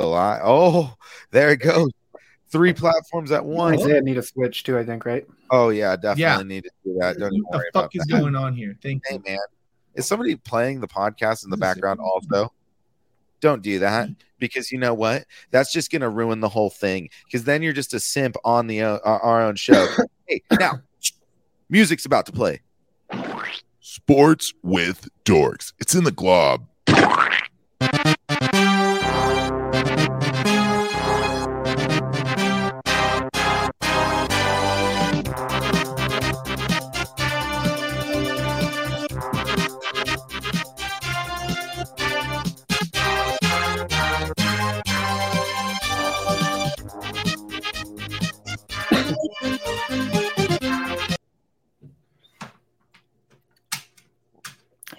Live. Oh, there it goes. Three platforms at once. Isaiah need a switch too, I think, right? Oh yeah, definitely Yeah. need to do that. Don't even What the fuck about is that. going on here? Thank Hey you. man, is somebody playing the podcast in the background also? Don't do that because you know what? That's just gonna ruin the whole thing. Because then you're just a simp on the uh, our own show. hey, now music's about to play. Sports with dorks. It's in the glob.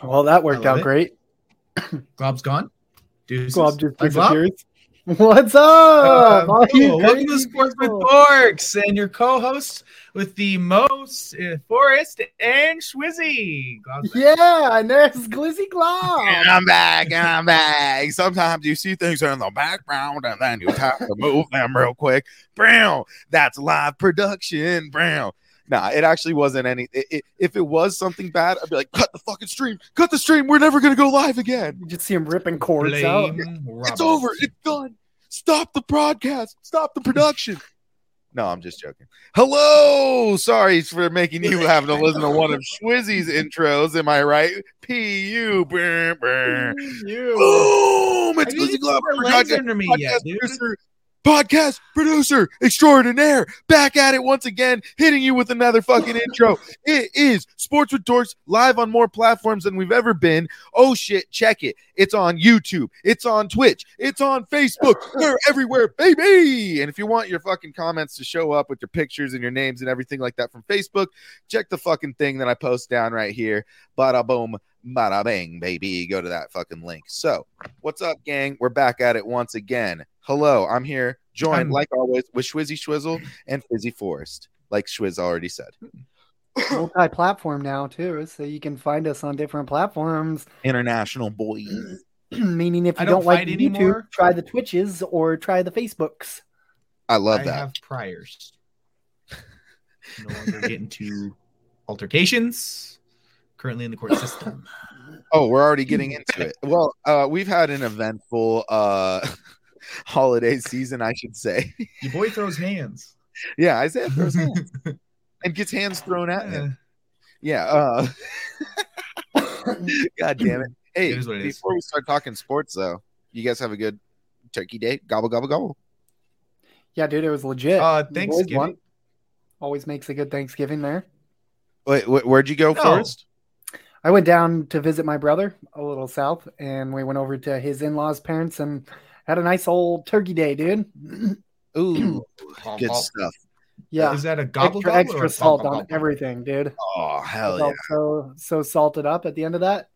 Well, that worked out it. great. Glob's gone. Deuces. Glob just Bye, disappears. What's up? Uh, All you hello, welcome to Sports with people? Dorks and your co-host with the most uh, Forrest and Schwizzy. Yeah, and there's Glizzy Glob. And I'm back, and I'm back. Sometimes you see things in the background, and then you have to move them real quick. Brown, that's live production. Brown. Nah, it actually wasn't any. It, it- if it was something bad, I'd be like, cut the fucking stream, cut the stream. We're never gonna go live again. You just see him ripping cords out. Blame It's over. It's done. Stop the broadcast. Stop the production. No, I'm just joking. Hello. Sorry for making you have to listen to one of Schwizzy's intros. Am I right? P U. Brr, brr. You. Boom! It's didn't Glizzy even Glob, put my legs podcast, under me yet, podcast dude. producer, podcast producer extraordinaire, back at it once again, hitting you with another fucking intro. It is Sports with Dorks live on more platforms than we've ever been. Oh shit, check it. It's on YouTube, it's on Twitch, it's on Facebook. We're everywhere, baby. And if you want your fucking comments to show up with your pictures and your names and everything like that from Facebook, check the fucking thing that I post down right here. Bada boom, bada bang, baby. Go to that fucking link. So, what's up, gang? We're back at it once again. Hello, I'm here, joined I'm- like always with Schwizzy Schwizzle and Fizzy Forest, like Schwiz already said. Multi-platform now too, so you can find us on different platforms. International boy. Meaning, if you I don't, don't like YouTube, anymore. try the Twitches or try the Facebooks. I love I that. have priors. No longer get into altercations. Currently in the court system. Oh, we're already getting into it. Well, uh, we've had an eventful uh holiday season, I should say. Your boy throws hands. yeah, Isaiah throws hands and gets hands thrown at him. Yeah. Uh God damn it. Hey, It is what it is. before we start talking sports though, you guys have a good turkey day? Gobble gobble gobble. Yeah, dude, it was legit. Uh, Thanksgiving. won. Always makes a good Thanksgiving there. Wait, wh- where'd you go No. first? I went down to visit my brother a little south, and we went over to his in-laws' parents and had a nice old turkey day, dude. Ooh, good stuff. Yeah, Is that a gobble extra gobble or extra a salt gobble on gobble? everything, dude. Oh hell yeah! So so salted up at the end of that.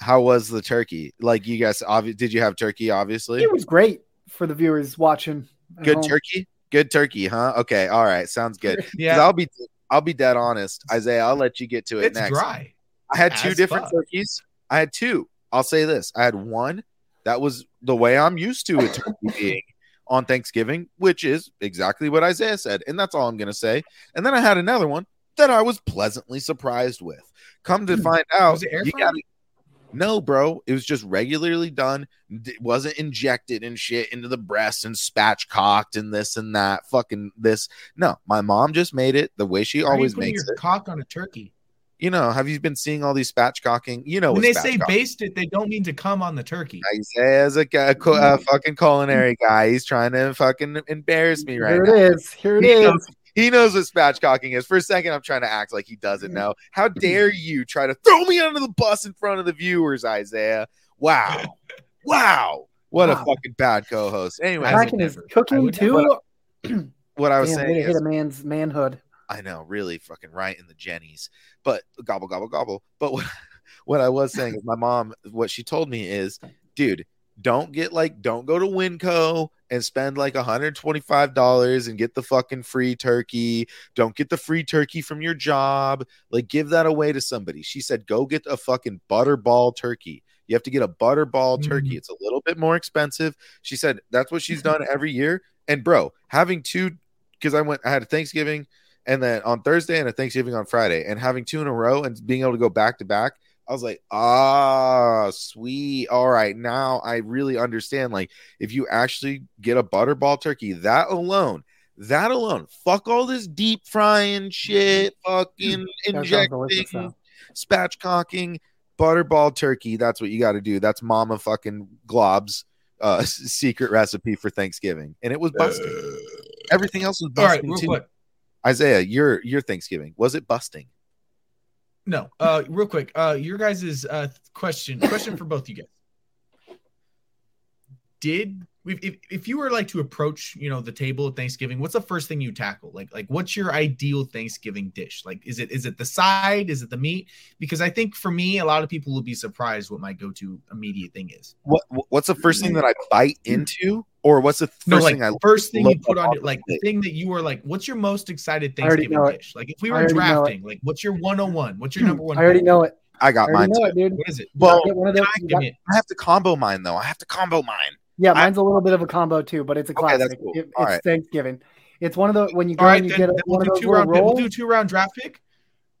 How was the turkey? Like you guys, obvi- did you have turkey? Obviously, It was great for the viewers watching. good home. turkey. Good turkey, huh? Okay, all right, sounds good. Yeah, I'll be, I'll be dead honest, Isaiah. I'll let you get to it it's next. dry. I had two different fuck. turkeys. I had two. I'll say this: I had one that was the way I'm used to a turkey being on Thanksgiving, which is exactly what Isaiah said, and that's all I'm gonna say. And then I had another one that I was pleasantly surprised with. Come to hmm. find out, Was it air you gotta- no, bro. It was just regularly done. It wasn't injected and shit into the breast and spatchcocked and this and that. Fucking this. No, my mom just made it the way she you always makes your it. cock on a turkey. You know, have you been seeing all these spatchcocking? You know, when they say spatchcock- baste it, they don't mean to come on the turkey. Isaiah's a, a, a mm. fucking culinary guy. He's trying to fucking embarrass me right Here now. it is. Here it He is. knows, he knows what spatchcocking is. For a second, I'm trying to act like he doesn't know. How dare you try to throw me under the bus in front of the viewers, Isaiah? Wow. Wow. What a fucking bad co host. Anyway, Cracking his never. I cooking too. what I was Damn, way saying to is, hit a man's manhood. I know, really fucking right in the Jennies. But gobble, gobble, gobble. But what, what I was saying is my mom, what she told me is, dude, don't get like, don't go to Winco and spend like $125 and get the fucking free turkey. Don't get the free turkey from your job. Like, give that away to somebody. She said, go get a fucking butterball turkey. You have to get a butterball turkey. Mhm. It's a little bit more expensive. She said that's what she's done every year. And bro, having two because I went I had a Thanksgiving and then on Thursday and a Thanksgiving on Friday, and having two in a row and being able to go back to back, I was like, ah, sweet. All right, now I really understand. Like, if you actually get a butterball turkey, that alone, that alone, fuck all this deep frying shit, fucking That sounds delicious, injecting, spatchcocking, butterball turkey. That's what you got to do. That's Mama fucking Glob's uh secret recipe for Thanksgiving, and it was busting. Everything else was All right, real too. quick. Isaiah, your your Thanksgiving was it busting? No, uh, real quick. Uh, your guys' uh question question for both you guys. Did if, if if you were like to approach you know the table at Thanksgiving, what's the first thing you tackle? Like like what's your ideal Thanksgiving dish? Like is it is it the side? Is it the meat? Because I think for me, a lot of people will be surprised what my go to immediate thing is. What what's the first thing that I bite into, or what's the first No, like thing I first thing you put on on it, like the thing that you were like, what's your most excited I already Thanksgiving know it. dish? Like if we were already know it. drafting, like what's your 101? What's your hmm. number one? I already know it. I I got already mine know it, dude. What is it? Well, one of those. I- got- it. I have to combo mine though. I have to combo mine. yeah, mine's a little bit of a combo too, but it's a Okay, classic. that's cool. It- it's right. Thanksgiving. It's one of the when you go All right, and you then, get a, then we'll one of those two little round. We'll do two round draft pick.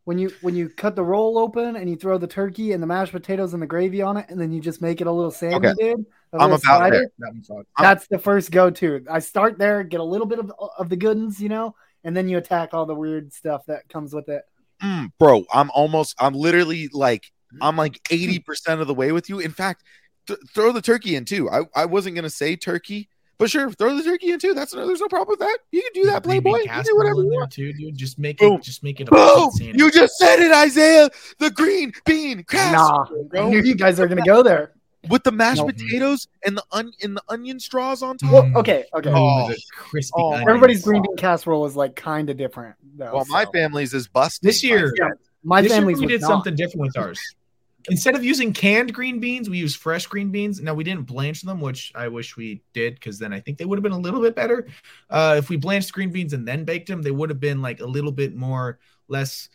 When you when you cut the roll open and you throw the turkey and the mashed potatoes and the gravy on it, and then you just make it a little sammy, Okay. dude. I'm about slider. there. That one's fun. That's the first go to. I start there, get a little bit of of the good ones, you know, and then you attack all the weird stuff that comes with it. Mm, bro, I'm almost. I'm literally like. I'm like eighty percent of the way with you. In fact, th- throw the turkey in too. I, I wasn't gonna say turkey, but sure, throw the turkey in too. That's no, there's no problem with that. You can do that, Playboy. You can do whatever you want. too, dude. Just make Boom. it. Just make it a Boom! You just said it, Isaiah. The green bean casserole, Nah, I knew you guys are gonna go there. with the mashed No. potatoes and the on and the onion straws on top. Well, okay, okay. Oh, Oh. crispy. Oh. Everybody's green bean casserole is like kind of different. Though, well, my family's is busted This year, Yeah, my this year family's we did not. something different with ours. Instead of using canned green beans, we use fresh green beans. Now we didn't blanch them, which I wish we did, because then I think they would have been a little bit better. Uh, if we blanched green beans and then baked them, they would have been like a little bit more less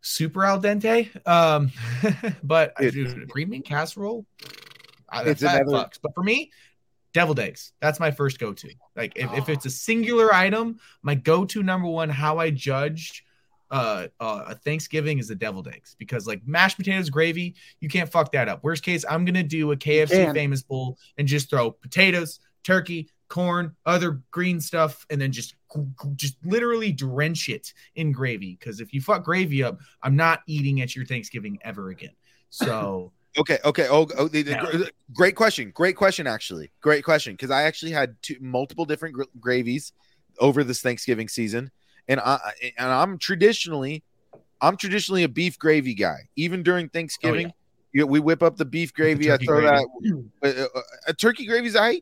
super al dente. Um, but It- dude, green bean casserole, It's that another- fucks. But for me, deviled eggs. That's my first go to. Like if, if it's a singular item, my go to number one, how I judge uh, uh Thanksgiving is the deviled eggs because like mashed potatoes, gravy, you can't fuck that up. Worst case, I'm gonna do a KFC famous bowl and just throw potatoes, turkey, corn, other green stuff, and then just just literally drench it in gravy. Because if you fuck gravy up, I'm not eating at your Thanksgiving ever again. So Okay, okay. Oh, oh the, the- Now- gr- great question. Great question, actually. Great question. Because I actually had two, multiple different gr- gravies over this Thanksgiving season, and I and I'm traditionally, I'm traditionally a beef gravy guy. Even during Thanksgiving, you- we whip up the beef gravy. I throw gravy. that. Uh, uh, a turkey gravy's I.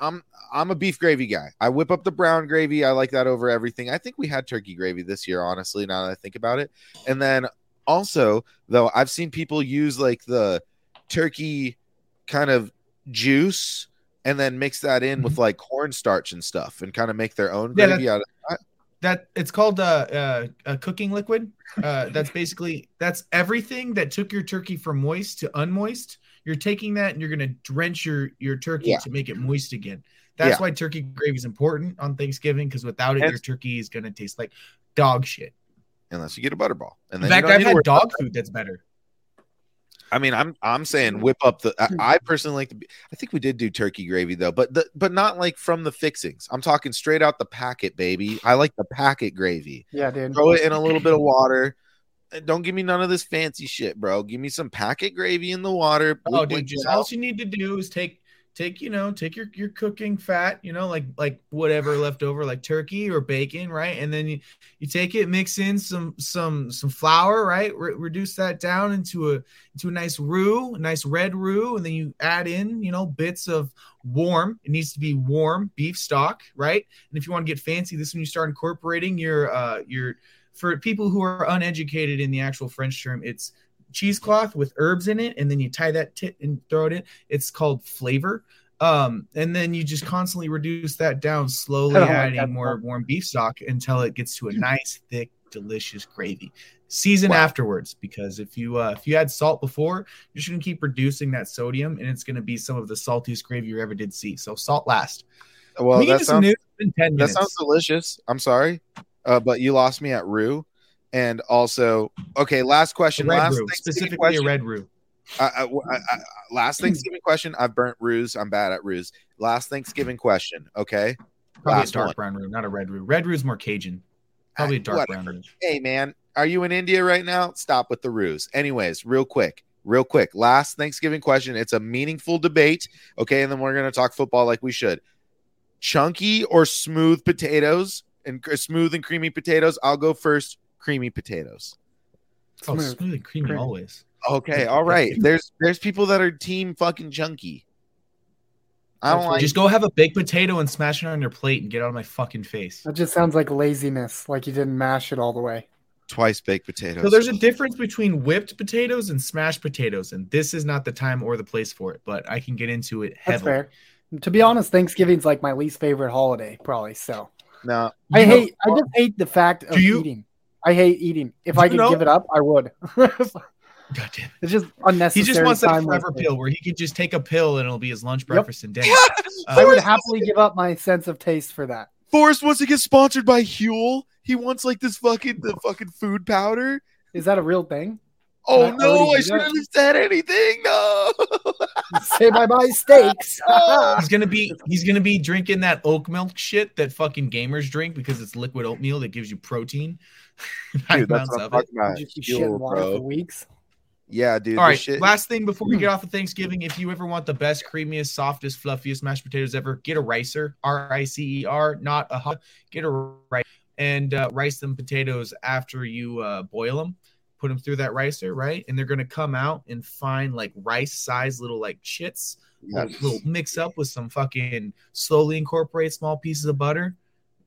I'm I'm a beef gravy guy. I whip up the brown gravy. I like that over everything. I think we had turkey gravy this year, honestly. Now that I think about it, and then also though I've seen people use like the turkey kind of juice and then mix that in with like cornstarch and stuff and kind of make their own Yeah, gravy out of that. That it's called uh, uh, a cooking liquid. Uh, that's basically that's everything that took your turkey from moist to unmoist. You're taking that and you're gonna drench your your turkey Yeah. to make it moist again. That's Yeah. why turkey gravy is important on Thanksgiving because without it, your turkey is gonna taste like dog shit. unless you get a butterball. And In fact, I've had dog food that's better. I mean, I'm I'm saying mm-hmm. whip up the. I, hmm. I personally like the. I think we did do turkey gravy though, but the but not like from the fixings. I'm talking straight out the packet, baby. I like the packet gravy. Yeah, dude. Throw it in a little bit of water. Don't give me none of this fancy shit, bro. Give me some packet gravy in the water. Oh, dude, just all you need to do is take take you know take your your cooking fat, you know, like like whatever left over, like turkey or bacon, right? And then you you take it, mix in some some some flour, right? Re- reduce that down into a into a nice roux, nice red roux, and then you add in you know bits of warm. It needs to be warm beef stock, right? And if you want to get fancy, this is when you start incorporating your uh your for people who are uneducated in the actual French term, it's cheesecloth with herbs in it, and then you tie that tit and throw it in. It's called flavor. Um, and then you just constantly reduce that down, slowly like adding more warm beef stock until it gets to a nice thick delicious gravy. Season Wow. afterwards, because if you uh, if you had salt before, you're just gonna keep reducing that sodium, and it's gonna be some of the saltiest gravy you ever did see. So salt last. Well, we that get to some sounds news in ten that sounds delicious. I'm sorry, uh, but you lost me at roux. And also, okay, last question. last Thanksgiving specifically question. a red roux. I, I, I, I- last hmm. Thanksgiving question. I've burnt ruse. I'm bad at ruse. Last Thanksgiving question. Okay. Probably Last a dark one. brown roux, not a red roux. Red roux is more Cajun. Probably a dark Whatever. brown roux. Hey, man, are you in India right now? Stop with the ruse. Anyways, real quick, real quick. Last Thanksgiving question. It's a meaningful debate. Okay. And then we're going to talk football like we should. Chunky or smooth potatoes and smooth and creamy potatoes. I'll go first. Creamy potatoes. Oh, Smooth. smooth and creamy Creamy. always. Okay. All right. There's there's people that are team fucking chunky. I don't That's like. Just go have a baked potato and smash it on your plate and get out of my fucking face. That just sounds like laziness, like you didn't mash it all the way. twice baked potatoes. So there's a difference between whipped potatoes and smashed potatoes, and this is not the time or the place for it. But I can get into it That's fair. To be honest, Thanksgiving's like my least favorite holiday, probably. So no. I You know- hate. I just hate the fact of Do you- eating. I hate eating. If I could know- give it up, I would. God damn it. it's just unnecessary. He just wants that time forever wasted. pill where he could just take a pill and it'll be his lunch, Yep. breakfast, and dinner. I Uh, would happily give up my sense of taste for that. Forrest wants to get sponsored by Huel. He wants like this fucking the fucking food powder. Is that a real thing? Oh Can no, already I shouldn't have said anything. No. Say bye bye steaks. He's gonna be he's gonna be drinking that oat milk shit that fucking gamers drink because it's liquid oatmeal that gives you protein. High Dude, that's what I'm talking about. just keep Huel, water bro. for weeks. Yeah, dude. All this right, shit- last thing before we get off of Thanksgiving, if you ever want the best, creamiest, softest, fluffiest mashed potatoes ever, get a ricer, R I C E R, not a hot. Get a rice and uh, rice them potatoes after you uh, boil them. Put them through that ricer, right? And they're gonna come out and find like rice-sized little like chits. yes. Little mix up with some fucking slowly incorporate small pieces of butter.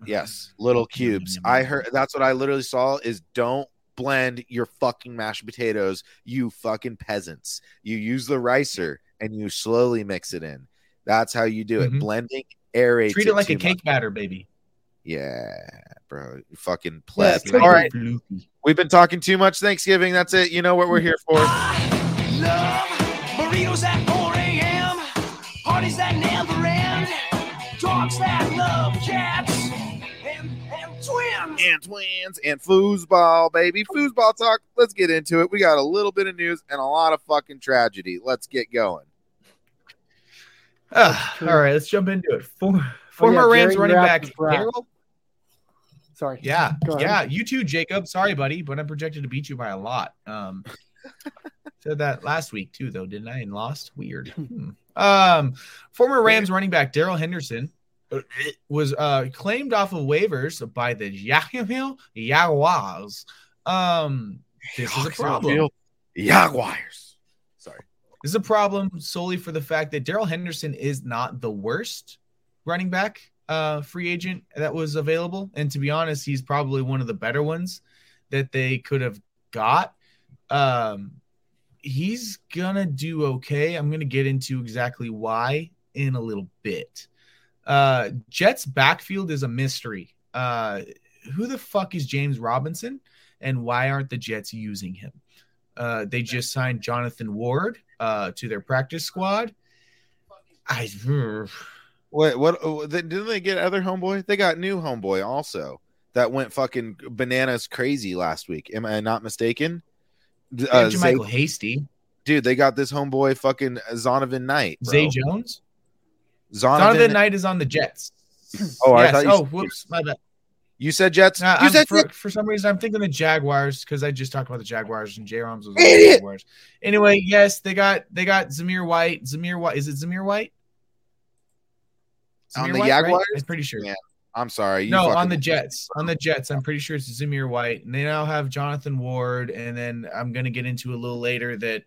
Yes, little cubes. I heard that's what I literally saw is don't blend your fucking mashed potatoes, you fucking peasants. You use the ricer and you slowly mix it in. That's how you do it. Mhm. Blending aerates. Treat it like a too cake much. batter, baby. Yeah, bro. You fucking Yeah, pleb. it's All right. Floofy. We've been talking too much Thanksgiving. That's it. You know what we're here for. Love burritos at 4 a.m. Parties that and twins and foosball, baby. Foosball talk. Let's get into it. We got a little bit of news and a lot of fucking tragedy. Let's get going. True. all right, let's jump into it. For, former Oh, yeah, Rams running back is Rapp. Daryl. Sorry. Yeah, yeah. You too, Jacob. Sorry, buddy, but I'm projected to beat you by a lot. Um, said that last week too, though, didn't I? And lost. Weird. Hmm. Um, former Rams running back Darrell Henderson uh, was uh claimed off of waivers by the Jacksonville Jaguars. Um, this is a problem. Jaguars. Sorry. This is a problem solely for the fact that Darrell Henderson is not the worst running back uh, free agent that was available. And to be honest, he's probably one of the better ones that they could have got. Um, he's gonna do okay. I'm gonna get into exactly why in a little bit. Uh, Jets backfield is a mystery. Uh, who the fuck is James Robinson, and why aren't the Jets using him? Uh, they just signed Jonathan Ward uh, to their practice squad. I Wait, what? oh, Didn't they get other homeboy? They got new homeboy also that went fucking bananas crazy last week. Am I not mistaken? D- Uh, Andrew Zay- Michael Hasty, dude, they got this homeboy fucking Zonovan Knight. bro. Zay Jones. Zonovan, Donovan Knight is on the Jets. Oh, I thought you oh, whoops, my bad. You said Jets. Uh, you I'm- said for, Jets. for some reason, I'm thinking the Jaguars because I just talked about the Jaguars and J. Roms was on the Jaguars. Anyway, yes, they got they got Zamir White. Zamir White is it Zamir White? On the White, right? Jaguars? I'm pretty sure. Yeah, I'm sorry. No, on the Jets. On the Jets, I'm pretty sure it's Zamir White. And they now have Jonathan Ward. And then I'm going to get into a little later that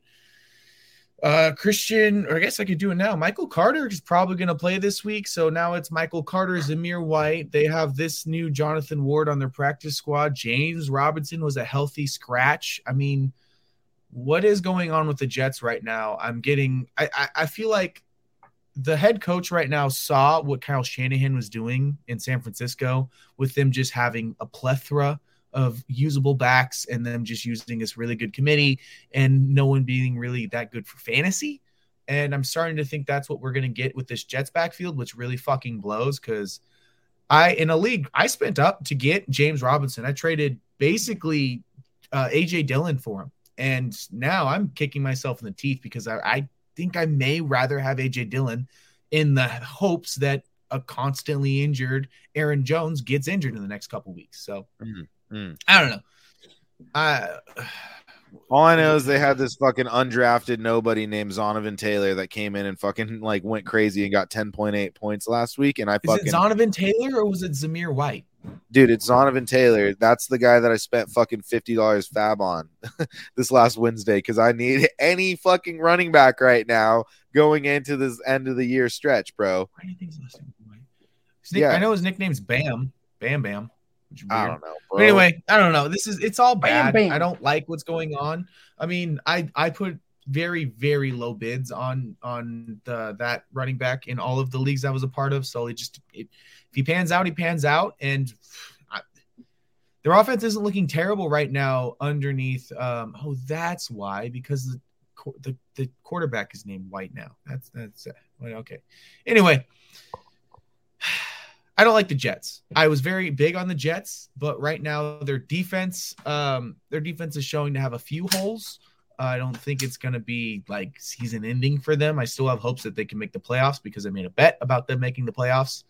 uh Christian, or I guess I could do it now. Michael Carter is probably going to play this week. So now it's Michael Carter, Zamir White. They have this new Jonathan Ward on their practice squad. James Robinson was a healthy scratch. I mean, what is going on with the Jets right now? I'm getting, I, I, I feel like the head coach right now saw what Kyle Shanahan was doing in San Francisco with them just having a plethora of usable backs and them just using this really good committee and no one being really that good for fantasy. And I'm starting to think that's what we're going to get with this Jets backfield, which really fucking blows because I, in a league, I spent up to get James Robinson. I traded basically uh, AJ Dillon for him. And now I'm kicking myself in the teeth because I, I think I may rather have AJ Dillon in the hopes that a constantly injured Aaron Jones gets injured in the next couple weeks. So Mm, mm. I don't know. I All I know is they had this fucking undrafted nobody named Zonovan Taylor that came in and fucking like went crazy and got 10.8 points last week. And I is fucking it Zonovan Taylor or was it Zamir White? dude, it's Zonovan Taylor. That's the guy that I spent fucking fifty dollars fab on this last Wednesday because I need any fucking running back right now going into this end of the year stretch, bro. Why do you think his last name is White? His nick- Yeah. I know his nickname's Bam. Bam Bam. Which is I weird. don't know. Bro. But anyway, I don't know. This is it's all Bam, bad. bam. I don't like what's going on. I mean, I I put very very low bids on on the that running back in all of the leagues I was a part of. So it just it, if he pans out, he pans out, and I, their offense isn't looking terrible right now. Underneath, um, oh, that's why because the the the quarterback is named White now. That's that's uh, okay. Anyway. I don't like the Jets. I was very big on the Jets, but right now their defense, um, their defense is showing to have a few holes. I don't think it's going to be like season ending for them. I still have hopes that they can make the playoffs because I made a bet about them making the playoffs.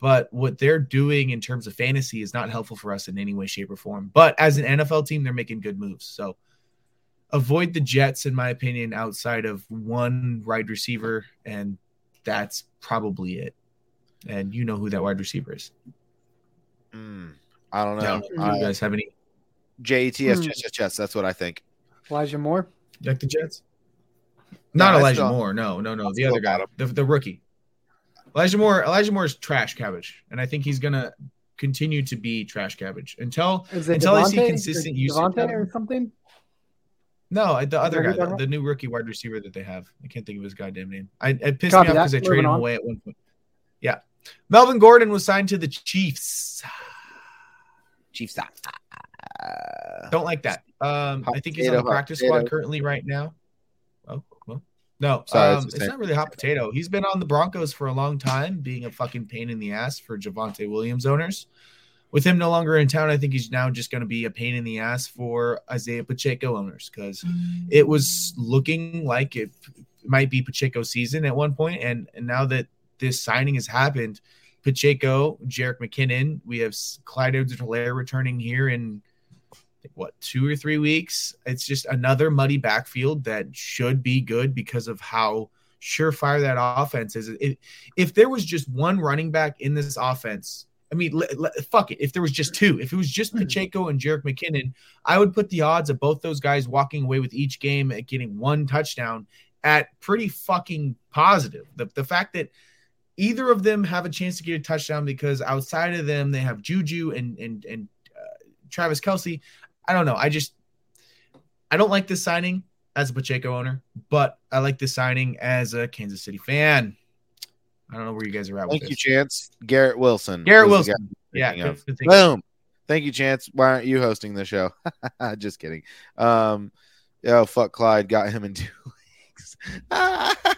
But what they're doing in terms of fantasy is not helpful for us in any way, shape, or form. But as an NFL team, they're making good moves. So avoid the Jets, in my opinion, outside of one wide receiver, and that's probably it. And you know who that wide receiver is. Mm, I don't know. don't know. Do you guys have any JETS, Hmm. chess, chess, chess. That's what I think. Elijah Moore. like the Jets? Not I Elijah Moore. No, no, no. The other guy, the, the rookie. Elijah Moore. Elijah Moore is trash cabbage, and I think he's gonna continue to be trash cabbage until Is it Until I see consistent use it usage Devontae out of or something? no the other guy, the, the new rookie wide receiver that they have. I can't think of his goddamn name. I it pissed Copy me off because I Moving traded him on. away at one point. Yeah, Melvin Gordon was signed to the Chiefs. Chiefs. Uh, Don't like that. Um, I think he's on the practice potato. squad currently right now. Oh, well, no, Sorry, um, it's it's, the same. not really hot potato. He's been on the Broncos for a long time, being a fucking pain in the ass for Javonte Williams owners. With him no longer in town, I think he's now just going to be a pain in the ass for Isaiah Pacheco owners because it was looking like it might be Pacheco season at one point, and, and now that this signing has happened, Pacheco, Jerick McKinnon, we have Clyde Edwards-Helaire returning here in what two or three weeks. It's just another muddy backfield that should be good because of how surefire that offense is. If, if there was just one running back in this offense, I mean, fuck it. If there was just two, if it was just Pacheco and Jerick McKinnon, I would put the odds of both those guys walking away with each game at getting one touchdown at pretty fucking positive. The, the fact that either of them have a chance to get a touchdown because outside of them they have Juju and and and uh, Travis Kelce. I don't know. I just I don't like this signing as a Pacheco owner, but I like this signing as a Kansas City fan. I don't know where you guys are at Thank you, this. Chance. Garrett Wilson. Garrett Wilson. Yeah, good, good. Boom. Thank you, Chance. Why aren't you hosting the show? Just kidding. Um, oh fuck, Clyde got him in two weeks.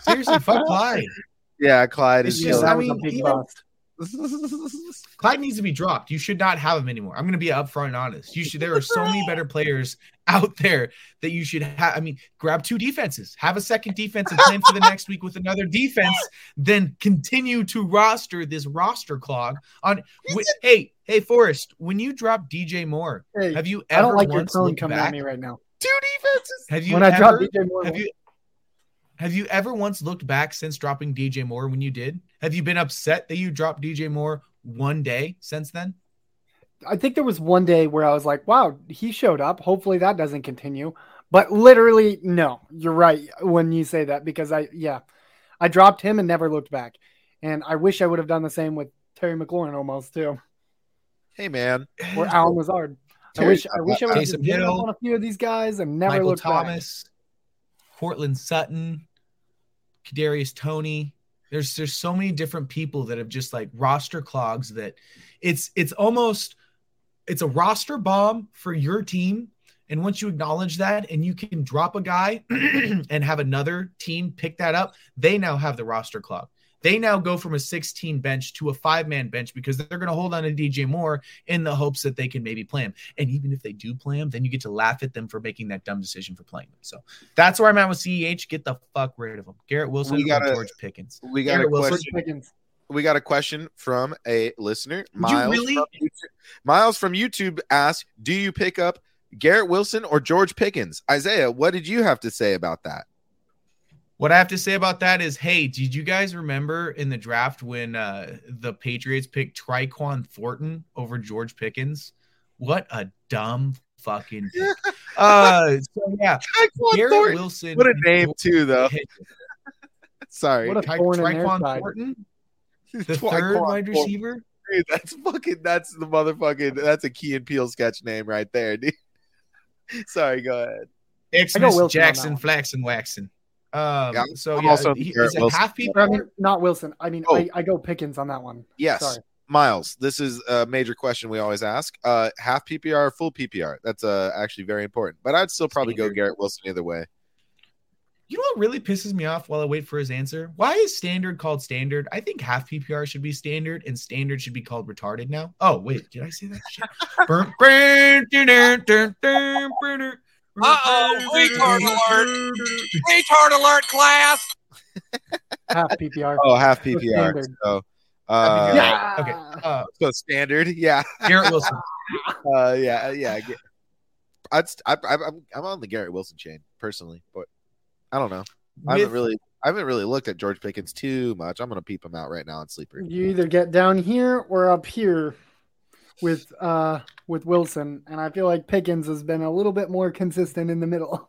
Seriously, fuck Clyde. Yeah, Clyde It's is. just- I mean, a big you. Clyde needs to be dropped. You should not have him anymore. I'm going to be upfront and honest. You should. There are so many better players out there that you should have. I mean, grab two defenses, have a second defense, and plan for the next week with another defense. Then continue to roster this roster clog on. Wi- hey, hey, Forrest, when you drop DJ Moore, Hey, have you ever? I don't like your once tone coming back? at me right now. two defenses. Have you When I ever, dropped DJ Moore, have you have you ever once looked back since dropping DJ Moore when you did? Have you been upset that you dropped DJ Moore one day since then? I think there was one day where I was like, wow, he showed up. Hopefully that doesn't continue. But literally, no, you're right when you say that because I, yeah, I dropped him and never looked back. And I wish I would have done the same with Terry McLaurin almost too, Hey man, or Allen Lazard. I wish I wish I would have Taysom given up on a few of these guys and never Michael looked back. Thomas, Courtland Sutton, Kadarius Toney. There's there's so many different people that have just like roster clogs that it's it's almost it's a roster bomb for your team. And once you acknowledge that and you can drop a guy and have another team pick that up, they now have the roster clock. They now go from a 16 bench to a five man bench because they're going to hold on to DJ Moore in the hopes that they can maybe play him. And even if they do play him, then you get to laugh at them for making that dumb decision for playing him. So that's where I'm at with CEH. Get the fuck rid of him. Garrett Wilson We or gotta- George Pickens. We got a Garrett Wilson. question. Pickens. We got a question from a listener. Miles, really? from YouTube, Miles from YouTube asked, "Do you pick up Garrett Wilson or George Pickens?" Isaiah, what did you have to say about that? What I have to say about that is, hey, did you guys remember in the draft when uh, the Patriots picked Triquan Thornton over George Pickens? What a dumb fucking uh, so yeah, Garrett Wilson. What a name, George too, though. Sorry, What a Tri- thorn Triquan. Thornton, the Triquan third wide receiver. Dude, that's fucking. That's the motherfucking. That's a Key and Peele sketch name right there, dude. Sorry, go ahead. Xmas Wilson Jackson. Flaxen Waxen. Um, Yeah, so I'm yeah, also he, is it Wilson. half people? I mean, not Wilson. I mean, Oh. I, I go Pickens on that one. Yes, Sorry. Miles. This is a major question we always ask. Uh, half PPR, or full PPR. That's uh actually very important. But I'd still probably go Garrett Wilson either way. You know what really pisses me off while I wait for his answer? Why is standard called standard? I think half PPR should be standard and standard should be called retarded now. Oh, wait, did I say that shit? Uh-oh, retard alert. Retard alert, class. Half PPR. Oh, half PPR. So, uh, Yeah. Okay. Uh, so standard. Yeah. Garrett Wilson. Uh, yeah. Yeah. I'd. st- I, I, I'm. I'm on the Garrett Wilson chain personally, but I don't know. I haven't really. I haven't really looked at George Pickens too much. I'm gonna peep him out right now on sleeper. You either get down here or up here with uh with Wilson, and I feel like Pickens has been a little bit more consistent in the middle.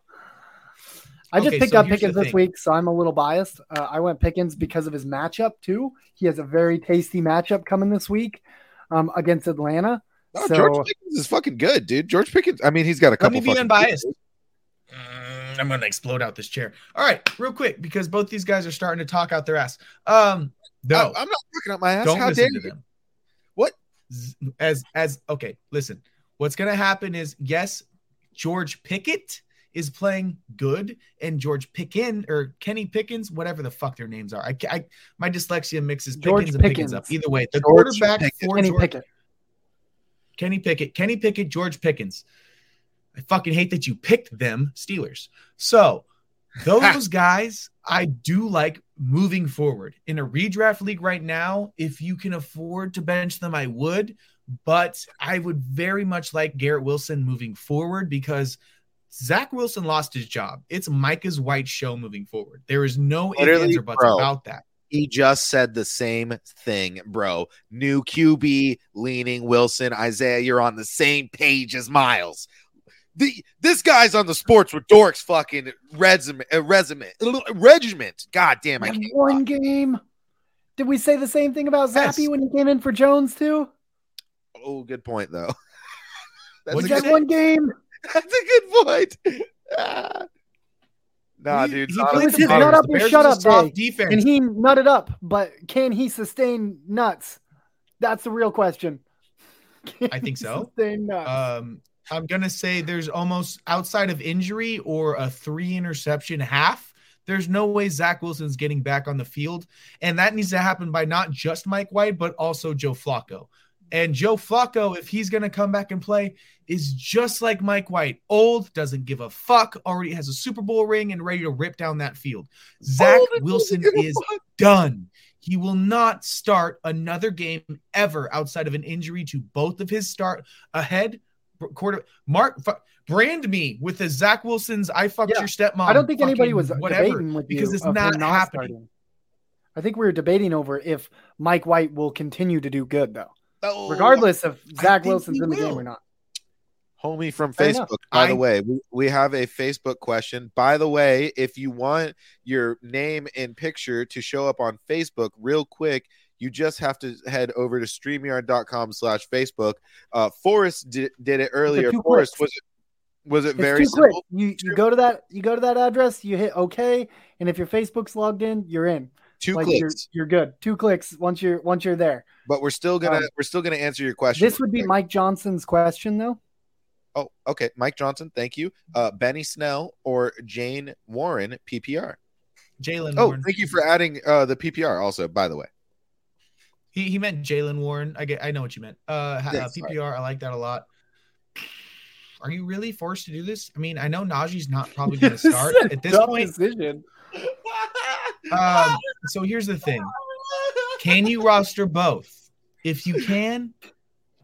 I just Okay, picked so up Pickens this week, so I'm a little biased. Uh, I went Pickens because of his matchup too. He has a very tasty matchup coming this week um, against Atlanta. No, So- George Pickens is fucking good, dude. George Pickens. I mean, he's got a couple. Let couple. me be fucking- unbiased. Mm, I'm gonna explode out this chair. All right, real quick, because both these guys are starting to talk out their ass. Um, no, I, am not talking out my ass. don't How listen dare to you? them. As as okay, listen. What's gonna happen is yes, George Pickett is playing good, and George Pickin or Kenny Pickens, whatever the fuck their names are. I, I my dyslexia mixes George Pickens and Pickens up. Either way, the George quarterback Pickens. for Kenny George Pickett. Kenny Pickett, Kenny Pickett, George Pickens. I fucking hate that you picked them, Steelers. So those guys, I do like moving forward in a redraft league right now. If you can afford to bench them, I would. But I would very much like Garrett Wilson moving forward because Zach Wilson lost his job. It's Micah's White show moving forward. There is no ifs, Literally, ands, or buts bro. about that. He just said the same thing, bro. New QB leaning Wilson. Isaiah, you're on the same page as Miles. The this guy's on the sports with dorks fucking resume uh, resume regiment. God damn, I can't. one game. Did we say the same thing about Zappe Yes. when he came in for Jones too? Oh, good point though. That's What'd a That good, one game. that's a good point. Ah. Nah, He- dude. he not- It was his nut up The and shut up soft day. defense. and he nutted up, but can he sustain nuts? That's the real question. Can I think so. Sustain nuts. Um, I'm gonna say there's almost outside of injury or a three interception half. There's no way Zach Wilson's getting back on the field, and that needs to happen by not just Mike White but also Joe Flacco. And Joe Flacco, if he's gonna come back and play, is just like Mike White, old, doesn't give a fuck, already has a Super Bowl ring and ready to rip down that field. Zach and Wilson doesn't give a is done. He will not start another game ever outside of an injury to both of his start ahead quarter. Mark fu- brand me with the Zach Wilson's "I fucked Yeah. your stepmom." I don't think anybody was whatever debating with because you it's of him not happening. starting. I think we were debating over if Mike White will continue to do good though, Oh, regardless of Zach Wilson's in the game or not. homie from Fair Facebook. enough. By the way, we, we have a Facebook question. By the way, if you want your name and picture to show up on Facebook real quick, you just have to head over to streamyard.com slash Facebook. Uh, Forrest did, did it earlier. two Forrest, clicks. was it was it It's very too quick. simple? You you go to that you go to that address, you hit OK, and if your Facebook's logged in, you're in. Two like you're, clicks, you're good. Two clicks once you're once you're there. but we're still gonna Um, we're still gonna answer your question. This would be Mike Johnson's question though. Oh, okay. Mike Johnson, thank you. Uh, Benny Snell or Jane Warren PPR. Jaylen. Oh, Warren. thank you for adding uh, the PPR also. By the way, He he meant Jaylen Warren. I get. I know what you meant. Uh, Yeah, uh, PPR. I like that a lot. Are you really forced to do this? I mean, I know Najee's not probably going to start at this point. Decision. Um, so here's the thing: Can you roster both? If you can,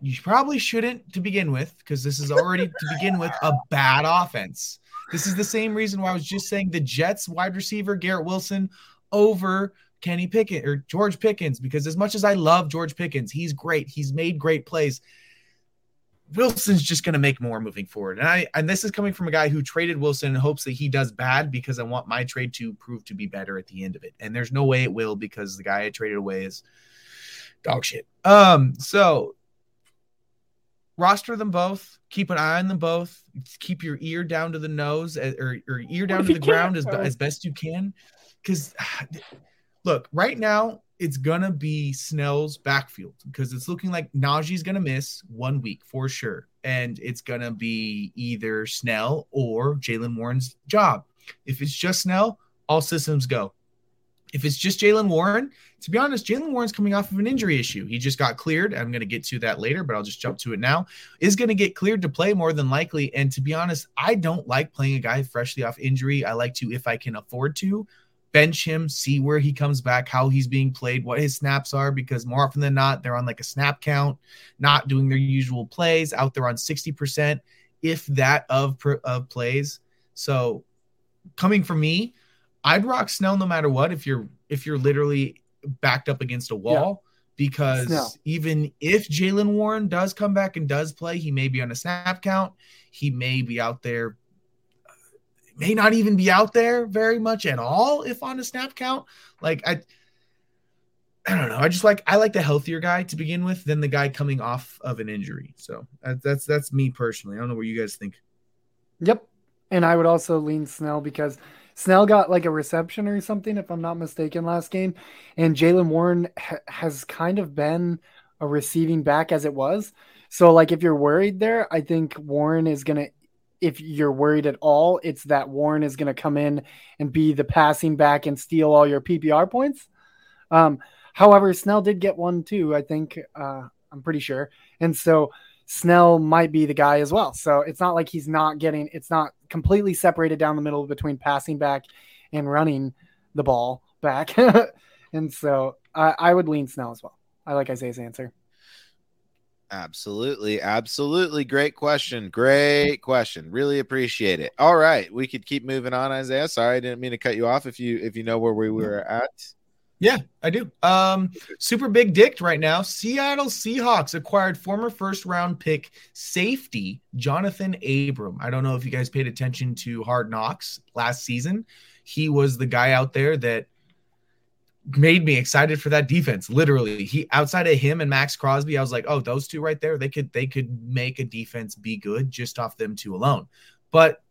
you probably shouldn't to begin with, because this is already to begin with a bad offense. This is the same reason why I was just saying the Jets wide receiver Garrett Wilson over Kenny Pickett or George Pickens, because as much as I love George Pickens, he's great. He's made great plays. Wilson's just going to make more moving forward. And I and this is coming from a guy who traded Wilson in hopes that he does bad because I want my trade to prove to be better at the end of it. And there's no way it will because the guy I traded away is dog shit. Um so roster them both, keep an eye on them both, keep your ear down to the nose eh, or, or ear down to the ground as, as best you can cuz look, right now it's gonna be Snell's backfield because it's looking like Najee's gonna miss one week for sure, and it's gonna be either Snell or Jaylen Warren's job. If it's just Snell, all systems go. If it's just Jaylen Warren, to be honest, Jaylen Warren's coming off of an injury issue. He just got cleared. I'm going to get to that later, but I'll just jump to it now. Is going to get cleared to play more than likely. And to be honest, I don't like playing a guy freshly off injury. I like to, if I can afford to, bench him, see where he comes back, how he's being played, what his snaps are, because more often than not, they're on like a snap count, not doing their usual plays, out there on 60%, if that of, of plays. So coming from me, I'd rock Snell no matter what if you're if you're literally backed up against a wall. Because Snell. even if Jaylen Warren does come back and does play, he may be on a snap count. He may be out there may not even be out there very much at all if on a snap count. Like I I don't know. I just like I like the healthier guy to begin with than the guy coming off of an injury. So uh, that's that's me personally. I don't know what you guys think. Yep. And I would also lean Snell because Snell got like a reception or something, if I'm not mistaken, last game. And Jaylen Warren ha- has kind of been a receiving back as it was. So, like, if you're worried there, I think Warren is going to, if you're worried at all, it's that Warren is going to come in and be the passing back and steal all your PPR points. Um, however, Snell did get one too, I think. Uh, I'm pretty sure. And so, Snell might be the guy as well. So it's not like he's not getting, it's not completely separated down the middle between passing back and running the ball back. and so I, I would lean Snell as well. I like Isaiah's answer. Absolutely, absolutely. Great question. Great question. Really appreciate it. All right, we could keep moving on, Isaiah. Sorry, I didn't mean to cut you off. If you if you know where we were at, Yeah, I do. Um, super big dick right now. Seattle Seahawks acquired former first round pick safety Johnathan Abram. I don't know if you guys paid attention to Hard Knocks last season. He was the guy out there that made me excited for that defense. Literally, he outside of him and Maxx Crosby, I was like, oh, those two right there, they could they could make a defense be good just off them two alone. But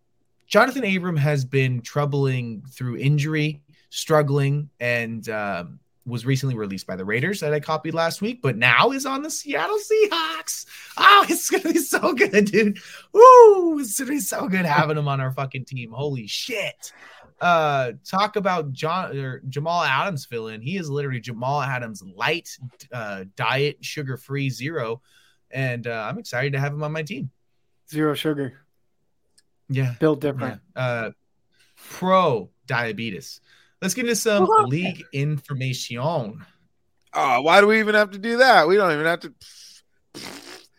Johnathan Abram has been troubling through injury, struggling, and um, was recently released by the Raiders that I copied last week, but now is on the Seattle Seahawks. Oh, it's gonna be so good, dude. Woo! It's gonna be so good having him on our fucking team. Holy shit. Uh talk about John or Jamal Adams fill in. He is literally Jamal Adams light uh diet, sugar-free zero. And uh, I'm excited to have him on my team. Zero sugar, Yeah. built different. Yeah. Uh, pro diabetes. Let's get into some league information. oh, why do we even have to do that? We don't even have to.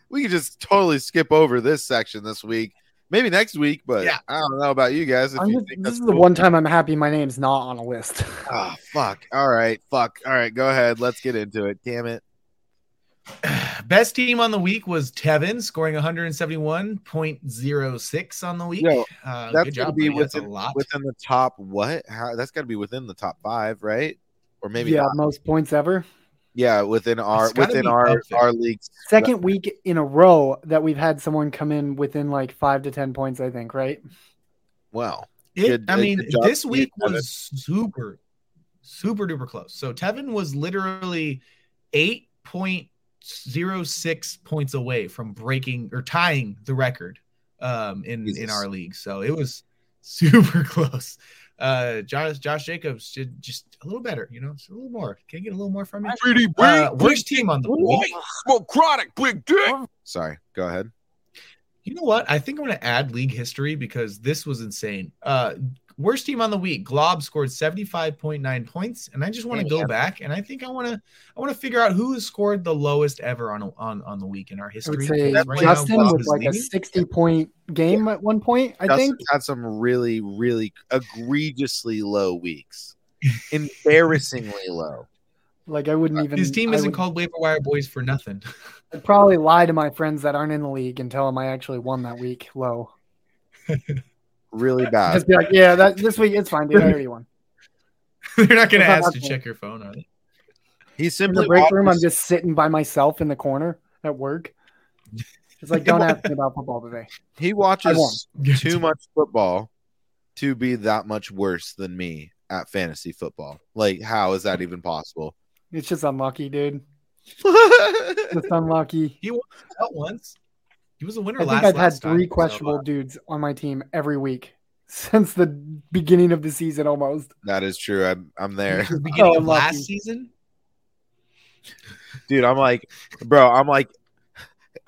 We could just totally skip over this section this week. Maybe next week, but Yeah. I don't know about you guys. If I'm you just- think this that's is the one time I'm happy my name's not on a list. Oh, fuck. All right. Fuck. All right. Go ahead. Let's get into it. Damn it. Best team on the week was Tevin, scoring 171.06 on the week. Yo, uh, that's good gonna job. be buddy. That's a within, lot. within the top what? How, that's got to be within the top five, right? Or maybe yeah, not. most points ever. Yeah, within our within our up there. our league. Second week in a row that we've had someone come in within like five to 10 points, I think, right? Well, It- Good- I good mean, job this to you, week Tevin. was super. super duper close. So Tevin was literally eight point zero six points away from breaking or tying the record um, in in our league. So it was super close. Uh, Josh Josh Jacobs did just a little better, you know, just a little more. Can I get a little more from you? Pretty big. Uh, worst team on the week. White, smoke chronic, big dick. Sorry, go ahead. You know what? I think I'm going to add league history because this was insane. Uh, worst team on the week. Glob scored 75.9 points, and I just want to go Damn. back and I think I want to I want to figure out who has scored the lowest ever on on on the week in our I history. would say right Justin Glob with is like a 60 point game at one point, I think. Justin think. had some really, really egregiously low weeks, embarrassingly low. Like I wouldn't uh, even His team isn't would- called waiver wire boys for nothing. I'd probably lie to my friends that aren't in the league and tell them I actually won that week low. Really bad. Just be like, yeah, that this week it's fine, dude. I already won. They're not going to ask to check your phone, are they? He In simply the break room, I'm just sitting by myself in the corner at work. It's like, don't ask me about football today. he watches too much football to be that much worse than me at fantasy football. Like, how is that even possible? It's just unlucky, dude. Just unlucky. He won out once. He was a winner I think last. I've had last time, three so, questionable uh, dudes on my team every week since the beginning of the season almost. that is true. I'm I'm there. the beginning Oh, of last lucky. season. Dude, I'm like, bro, I'm like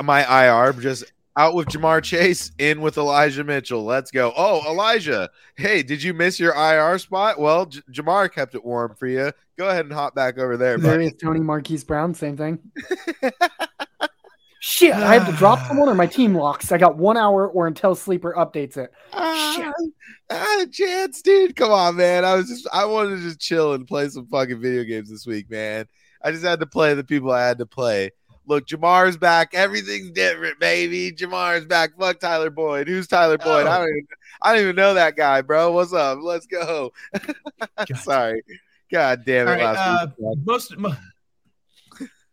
my IR just out with Ja'Marr Chase, in with Elijah Mitchell. Let's go. Oh, Elijah. Hey, did you miss your IR spot? Well, J- Ja'Marr kept it warm for you. Go ahead and hop back over there, buddy. Darius Toney, Marquise Brown, same thing. Shit, I have to drop someone or my team locks. I got one hour or until sleeper updates it. Ah, I had a chance, dude. Come on, man. I was just I wanted to just chill and play some fucking video games this week, man. I just had to play the people I had to play. Look, Ja'Marr's back. Everything's different, baby. Ja'Marr's back. Fuck Tyler Boyd. Who's Tyler Boyd? I don't even I don't even know that guy, bro. What's up? Let's go. Sorry. God damn it. All right, last uh, week. most mo-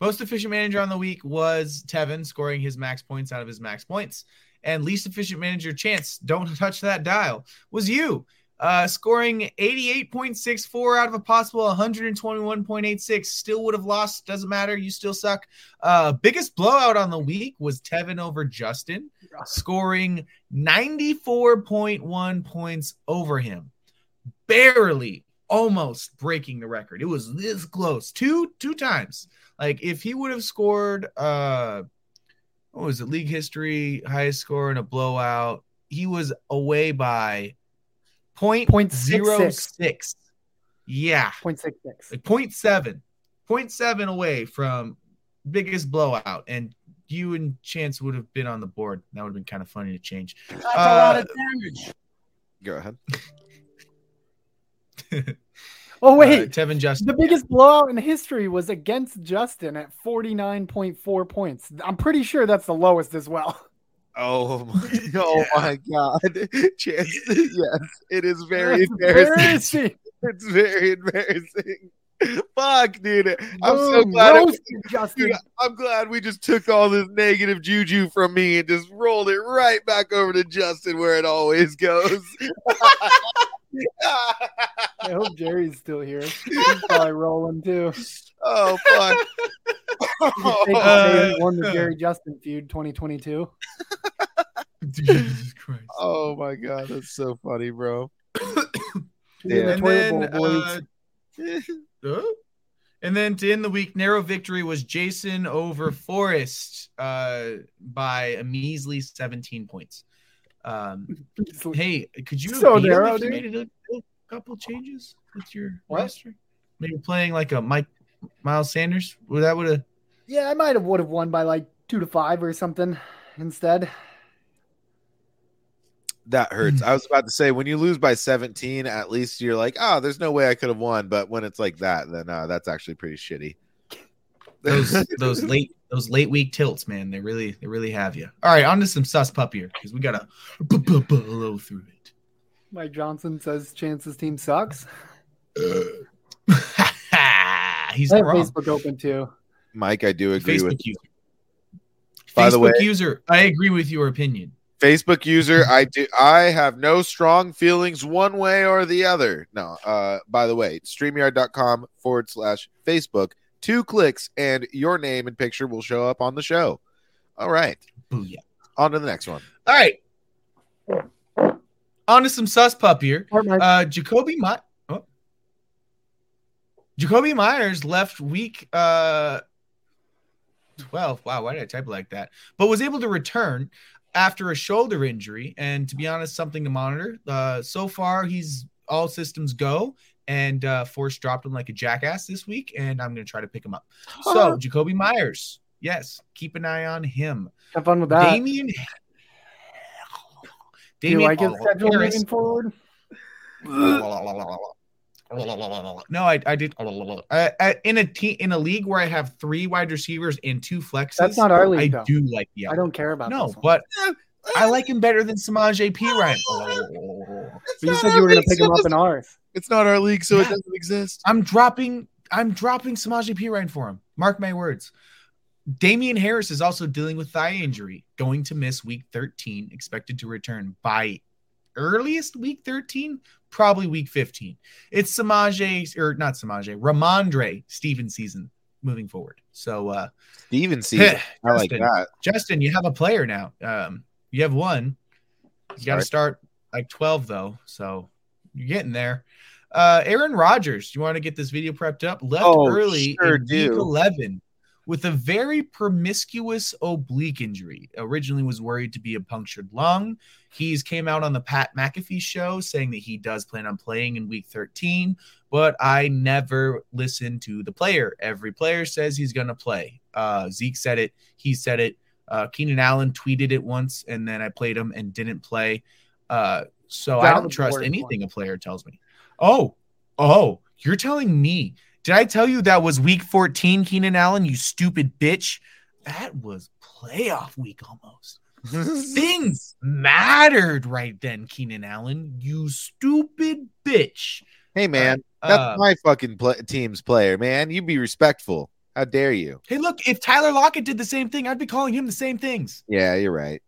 most efficient manager on the week was Tevin, scoring his max points out of his max points, and least efficient manager chance. Don't touch that dial. Was you uh, scoring eighty eight point six four out of a possible one hundred and twenty one point eight six. Still would have lost. Doesn't matter. You still suck. Uh, biggest blowout on the week was Tevin over Justin, scoring ninety four point one points over him barely almost breaking the record. It was this close. Two two times. Like if he would have scored uh what was it? League history highest score in a blowout. He was away by point point zero six six. six. Yeah. Point six six. Like point seven. Point seven away from biggest blowout. And you and Chance would have been on the board. That would have been kind of funny to change. That's Uh, a lot of damage. Go ahead. Oh Uh, wait, Tevin Justin. the biggest blowout in history was against Justin at forty nine point four points. I'm pretty sure that's the lowest as well. Oh my, oh my god. Chance, yes, it is very embarrassing. embarrassing. It's very embarrassing. Fuck, dude. I'm so glad. It, Justin. dude, I'm glad we just took all this negative juju from me and just rolled it right back over to Justin where it always goes. I hope Jerry's still here. He's probably rolling too. oh fuck. Take Uh, day won the Jerry Justin feud 2022. Jesus Christ. oh my god, that's so funny, bro. Yeah, and then, uh, uh, and then to end the week, narrow victory was Jason over Forrest uh, by a measly 17 points. Um, hey, could you So narrow, dude. Made a, a couple changes with your What? roster? Maybe playing like a Mike Miles Sanders. Would that would have Yeah, I might have would have won by like two to five or something instead. That hurts. I was about to say when you lose by 17, at least you're like, oh, there's no way I could have won. But when it's like that, then uh, that's actually pretty shitty. those those late those late week tilts, man. They really they really have you. All right, on to some sus pup here because we gotta blow through it. Mike Johnson says Chance's team sucks. He's I have wrong. Facebook open too. Mike, I do agree Facebook with user. By Facebook the way- user, I agree with your opinion. Facebook user, I do. I have no strong feelings one way or the other. No. Uh, by the way, streamyard.com forward slash Facebook. Two clicks, and your name and picture will show up on the show. All right. Booyah. On to the next one. All right. On to some sus pup here. Uh, Jacoby My- oh. Jakobi Meyers left week uh 12. Wow, why did I type like that? But was able to return after a shoulder injury. And to be honest, something to monitor. Uh, so far, he's all systems go. And uh, Force dropped him like a jackass this week, and I'm going to try to pick him up. So, Jakobi Meyers, yes, keep an eye on him. Have fun with that. Damien. Do you like his schedule Harris. moving forward? No, I, I did. Uh, uh, in a team in a league where I have three wide receivers and two flexes, That's not our league, I though. do like the. I don't care about No, this but I like him better than Samaj P. Ryan. You said you were going to pick him up in ours. It's not our league, so it doesn't exist. I'm dropping. I'm dropping Samaje Perine for him. Mark my words. Damien Harris is also dealing with thigh injury, going to miss week 13, expected to return by earliest week 13, probably week 15. It's Samaje, or not Samaje, Rhamondre Steven season moving forward. So, uh, Steven season. I like that. Justin, you have a player now. Um, you have one. You got to start like 12, though. So you're getting there. Uh, Aaron Rodgers, you want to get this video prepped up? Left Oh, early sure in week 11 with a very promiscuous oblique injury. Originally was worried to be a punctured lung. He's came out on the Pat McAfee show saying that he does plan on playing in week 13, but I never listen to the player. Every player says he's going to play. Uh, Zeke said it. He said it. Uh, Keenan Allen tweeted it once, and then I played him and didn't play. Uh, so I don't trust anything a player tells me. Oh, oh, you're telling me? Did I tell you that was week 14, Keenan Allen? You stupid bitch. That was playoff week almost. Things mattered right then, Keenan Allen. You stupid bitch. hey, man, that's Uh, my fucking pla team's player, man. You be respectful. How dare you? hey, look, if Tyler Lockett did the same thing, I'd be calling him the same things. Yeah, you're right.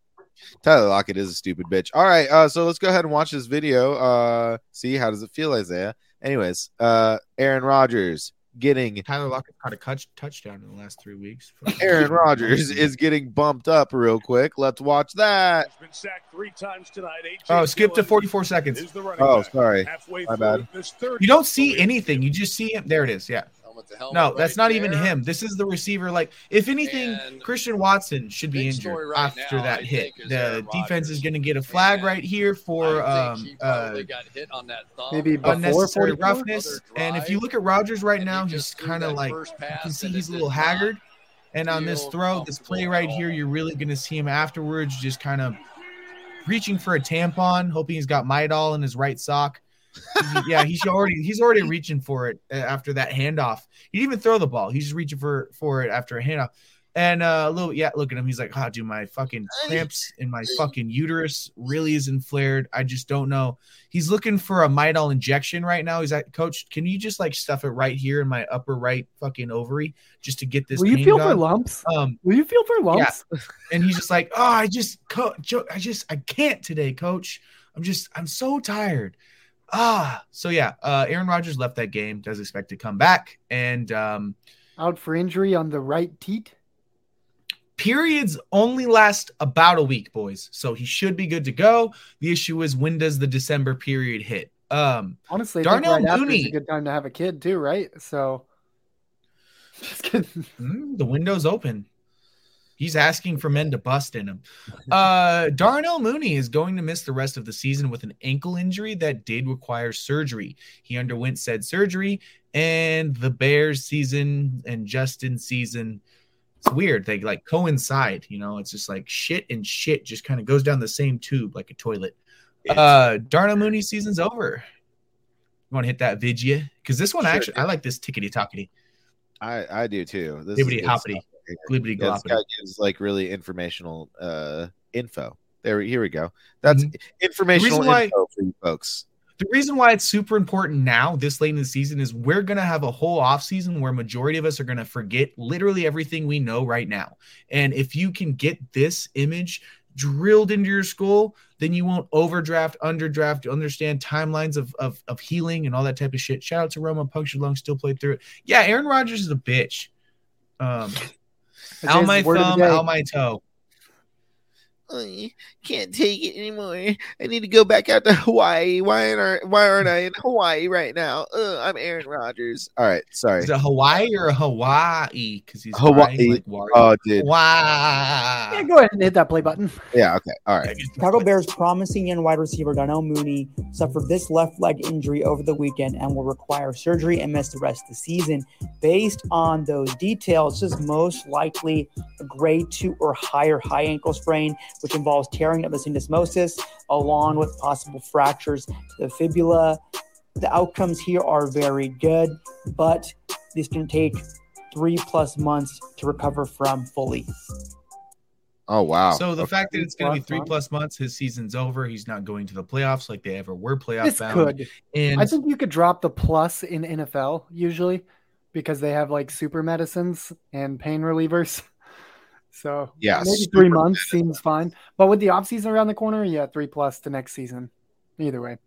Tyler Lockett is a stupid bitch. All right, uh, so let's go ahead and watch this video. Uh, see how does it feel, Isaiah? Anyways, uh, Aaron Rodgers getting Tyler Lockett caught a touch, touchdown in the last three weeks. Aaron Rodgers is getting bumped up real quick. Let's watch that. Has been sacked three times tonight. AJ Oh, skip to 44 seconds. is the Oh, back. sorry. Halfway My bad. You don't see anything. You just see him. There it is. Yeah. No, that's not even him. This is the receiver. Like, if anything, And Christian Watson should be injured right after now, that I hit. The defense is going to get a flag And right here for I think um he uh got hit on that thumb. Maybe before unnecessary roughness. And if you look at Rodgers right and he now, just he's kind of like you can see he's a little haggard. And on this throw, this play right here, you're really going to see him afterwards, just kind of reaching for a tampon, hoping he's got Midol in his right sock. Yeah, he's already he's already reaching for it uh, after that handoff. He didn't even throw the ball. He's just reaching for for it after a handoff. And uh, a little, yeah, look at him. He's like, oh, dude, my fucking cramps in my fucking uterus really is inflamed. I just don't know. He's looking for a Midol injection right now. He's like, Coach, can you just like stuff it right here in my upper right fucking ovary just to get this? Will you pain feel for lumps? Um, Will you feel for lumps? and he's just like, oh, I just, co- Jo- I just, I can't today, coach. I'm just, I'm so tired. Ah, so yeah, uh, Aaron Rodgers left that game, does expect to come back, and um, Out for injury on the right teat. periods only last about a week, boys. So he should be good to go. The issue is when does the December period hit? Um, Honestly, Darnell right after is a good time to have a kid too, right? So. Mm, the window's open. He's asking for men to bust in him. Uh, Darnell Mooney is going to miss the rest of the season with an ankle injury that did require surgery. He underwent said surgery, and the Bears season and Justin's season. It's weird. They like coincide. You know, it's just like shit and shit just kind of goes down the same tube like a toilet. Uh, Darnell Mooney season's over. You want to hit that vidya? Because this one Sure actually, do. I like this tickety tockety, I I do too. This hoppity, stuff. Glibbity Yeah, this guy gives like really informational uh info. There, here we go. That's Mhm. informational why- info for you folks. The reason why it's super important now, this late in the season, is we're gonna have a whole off season where majority of us are gonna forget literally everything we know right now. And if you can get this image drilled into your skull, then you won't overdraft, underdraft, you understand timelines of, of of healing and all that type of shit. Shout out to Roma, punctured lung, still played through it. Yeah, Aaron Rodgers is a bitch. Um, out my word of the thumb, out my toe. I can't take it anymore. I need to go back out to Hawaii. Why aren't why aren't I in Hawaii right now? Ugh, I'm Aaron Rodgers. All right, sorry. Is it Hawaii or Hawaii? Because he's Hawaii. crying like. Oh, dude. Yeah, go ahead and hit that play button. Yeah. Okay. All right. Chicago Bears promising young wide receiver Darnell Mooney suffered this left leg injury over the weekend and will require surgery and miss the rest of the season. Based on those details, this is most likely a grade two or higher high ankle sprain, which involves tearing of the syndesmosis along with possible fractures to the fibula. The outcomes here are very good, but this can take three plus months to recover from fully. Oh wow. So the Okay. fact that it's going to be Plus three plus months, his season's over. He's not going to the playoffs like they ever were playoff This bound. could. And I think you could drop the plus in NFL usually because they have like super medicines and pain relievers. So Yeah, maybe three months seems fine. But with the offseason around the corner, yeah, three plus to next season. Either way.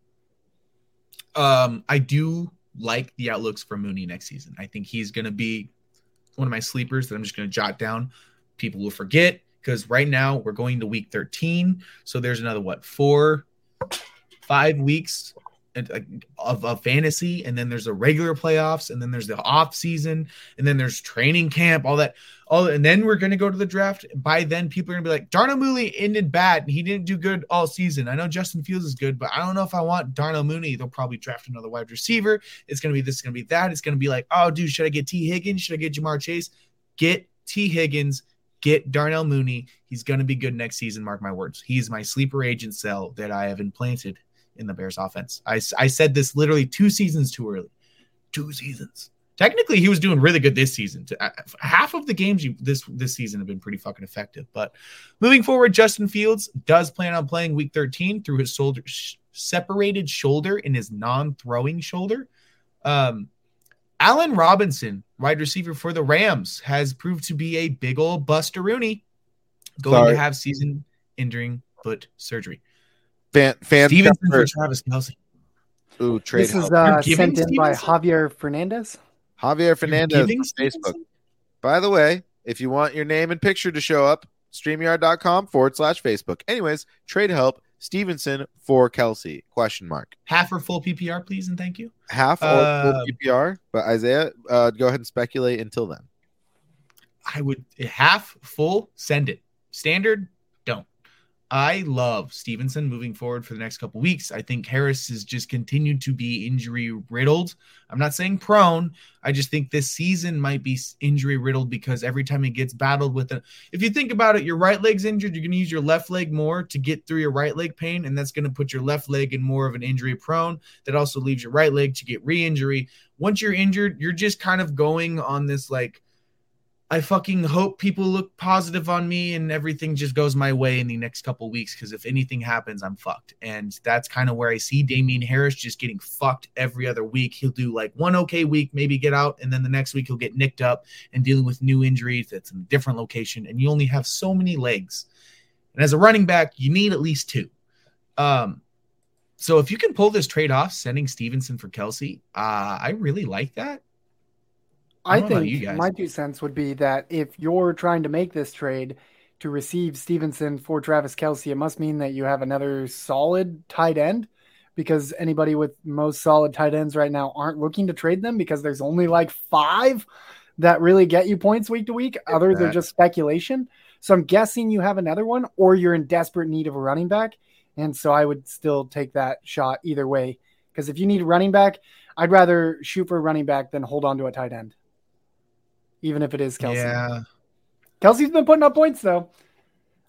um, I do like the outlooks for Mooney next season. I think he's going to be one of my sleepers that I'm just going to jot down. People will forget because right now we're going to week 13. So there's another, what, four, five weeks of, of fantasy. And then there's the regular playoffs. And then there's the off season. And then there's training camp, all that. All, and then we're going to go to the draft. By then, people are going to be like, Darnell Mooney ended bad. and He didn't do good all season. I know Justin Fields is good, but I don't know if I want Darnell Mooney. They'll probably draft another wide receiver. It's going to be this, going to be that. It's going to be like, oh, dude, should I get Tee Higgins? Should I get Ja'Marr Chase? Get Tee Higgins. Get Darnell Mooney. He's going to be good next season. Mark my words. He's my sleeper agent cell that I have implanted in the Bears offense. I, I said this literally two seasons too early. Two seasons. Technically, he was doing really good this season. Uh, Half of the games you, this this season have been pretty fucking effective. But moving forward, Justin Fields does plan on playing Week 13 through his shoulder sh- separated shoulder in his non-throwing shoulder. Um, Allen Robinson, wide receiver for the Rams, has proved to be a big old Buster Rooney, going Sorry. to have season-ending foot surgery. Fan, fan Stevenson for Travis Kelce. Ooh, trade this is uh, You're sent in by Javier Fernandez. Javier Fernandez on Facebook. By the way, if you want your name and picture to show up, streamyard.com forward slash Facebook. Anyways, trade help Stevenson for Kelce? Question mark. Half or full PPR, please, and thank you. Half or Uh, full PPR. But Isaiah, uh, go ahead and speculate until then. I would half full send it. Standard, don't. I love Stevenson moving forward for the next couple weeks. I think Harris has just continued to be injury riddled. I'm not saying prone. I just think this season might be injury riddled because every time he gets battled with it, if you think about it, your right leg's injured, you're going to use your left leg more to get through your right leg pain, and that's going to put your left leg in more of an injury prone. That also leaves your right leg to get re injury. Once you're injured, you're just kind of going on this like, I fucking hope people look positive on me and everything just goes my way in the next couple weeks because if anything happens, I'm fucked. And that's kind of where I see Damien Harris just getting fucked every other week. He'll do like one okay week, maybe get out, and then the next week he'll get nicked up and dealing with new injuries that's in a different location. And you only have so many legs. And as a running back, you need at least two. Um, so if you can pull this trade off, sending Stevenson for Kelce, uh, I really like that. I I don't know about think my two cents would be that if you're trying to make this trade to receive Stevenson for Travis Kelce, it must mean that you have another solid tight end because anybody with most solid tight ends right now aren't looking to trade them because there's only like five that really get you points week to week. Others are just speculation. So I'm guessing you have another one or you're in desperate need of a running back. And so I would still take that shot either way. Because if you need a running back, I'd rather shoot for a running back than hold on to a tight end even if it is Kelce. Yeah. Kelce's been putting up points though.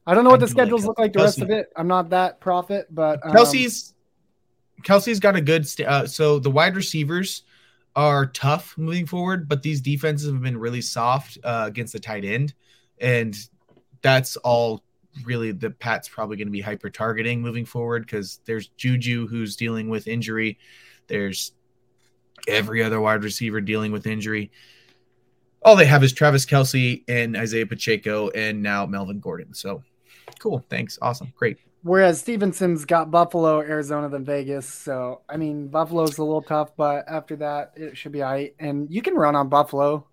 I don't know I what the do like schedules look like the rest of it. I'm not that prophet, but um, Kelce's Kelce's got a good st- uh, so the wide receivers are tough moving forward, but these defenses have been really soft uh, against the tight end, and that's all really the Pat's probably going to be hyper targeting moving forward because there's Juju who's dealing with injury, there's every other wide receiver dealing with injury. All they have is Travis Kelce and Isaiah Pacheco, and now Melvin Gordon. So Cool. Thanks. Awesome. Great. Whereas Stevenson's got Buffalo, Arizona, then Vegas. So I mean, Buffalo's a little tough, but after that, it should be all right. And you can run on Buffalo.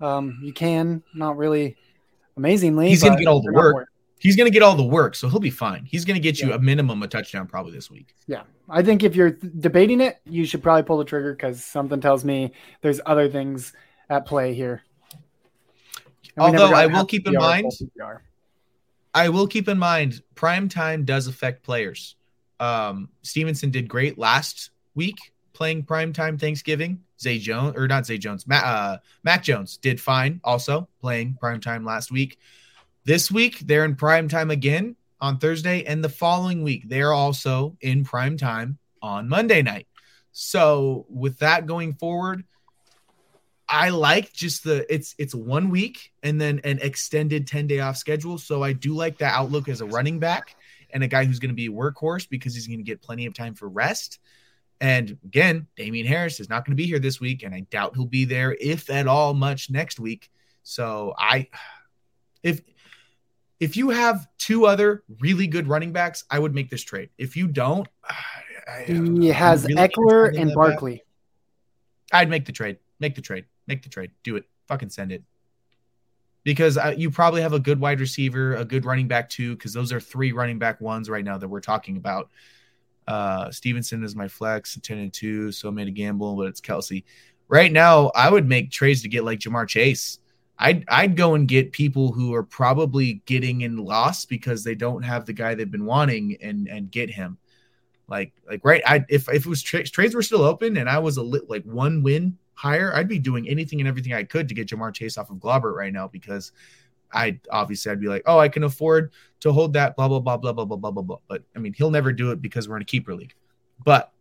Um, you can not really amazingly. He's gonna get all the work. He's going to get all the work, so he'll be fine. He's going to get you Yeah. a minimum a touchdown probably this week. Yeah, I think if you're th- debating it, you should probably pull the trigger because something tells me there's other things at play here. And Although I will keep in mind. I will keep in mind prime time does affect players. Um, Stevenson did great last week playing prime time Thanksgiving. Zay Jones or not Zay Jones, Matt, uh, Mac Jones did fine also playing prime time last week. This week they're in prime time again on Thursday, and the following week they're also in prime time on Monday night. So with that going forward, I like just the it's it's one week and then an extended 10 day off schedule. So I do like that outlook as a running back and a guy who's going to be a workhorse because he's going to get plenty of time for rest. And again, Damien Harris is not going to be here this week, and I doubt he'll be there, if at all, much next week. So I if if you have two other really good running backs, I would make this trade. If you don't, I, He has really Ekeler and. Barkley. I'd make the trade. Make the trade. Make the trade. Do it. Fucking send it. Because you probably have a good wide receiver, a good running back too. Because those are three running back ones right now that we're talking about. Uh, Stevenson is my flex, ten and two. So I made a gamble, but it's Kelce. Right now, I would make trades to get like Ja'Marr Chase. I'd I'd go and get people who are probably getting in loss because they don't have the guy they've been wanting and and get him. Like like right, I if if it was tra- trades were still open and I was a like one win higher, I'd be doing anything and everything I could to get Ja'Marr Chase off of Globbert right now because I obviously I'd be like, oh, I can afford to hold that blah blah blah blah blah blah blah blah blah. But I mean, he'll never do it because we're in a keeper league. But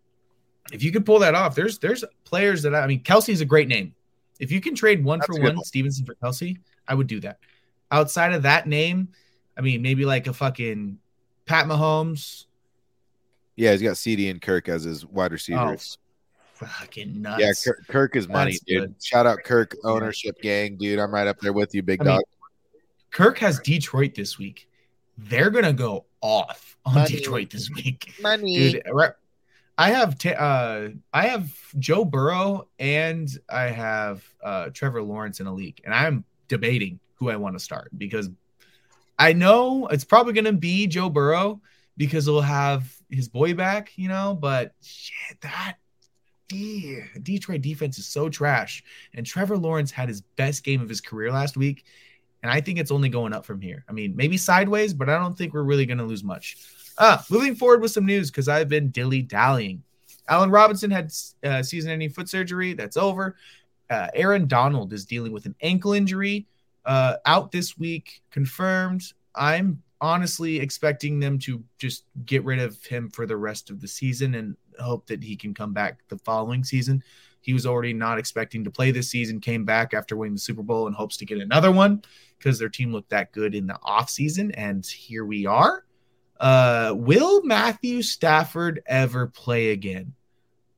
if you could pull that off, there's there's players that I, I mean, Kelce's a great name. If you can trade one That's for one, one. Stevenson for Kelce, I would do that. Outside of that name, I mean, maybe like a fucking Pat Mahomes. Yeah, he's got CD and Kirk as his wide receivers. Oh, Fucking nuts. yeah, Kirk, Kirk is money, That's dude. good. Shout out Kirk ownership gang, dude. I'm right up there with you, big I mean, dog. Kirk has Detroit this week. They're gonna go off on Money. Detroit this week, money. dude. I have t- uh, I have Joe Burrow and I have uh, Trevor Lawrence in a league, and I'm debating who I want to start because I know it's probably gonna be Joe Burrow because he'll have his boy back, you know. But shit, that Detroit defense is so trash, and Trevor Lawrence had his best game of his career last week. And I think it's only going up from here. I mean, maybe sideways, but I don't think we're really going to lose much. Ah, moving forward with some news because I've been dilly dallying. Allen Robinson had uh, season ending foot surgery. That's over. Uh, Aaron Donald is dealing with an ankle injury. Uh, out this week, confirmed. I'm honestly expecting them to just get rid of him for the rest of the season and hope that he can come back the following season. He was already not expecting to play this season, came back after winning the Super Bowl and hopes to get another one because their team looked that good in the offseason. And here we are. Uh, will Matthew Stafford ever play again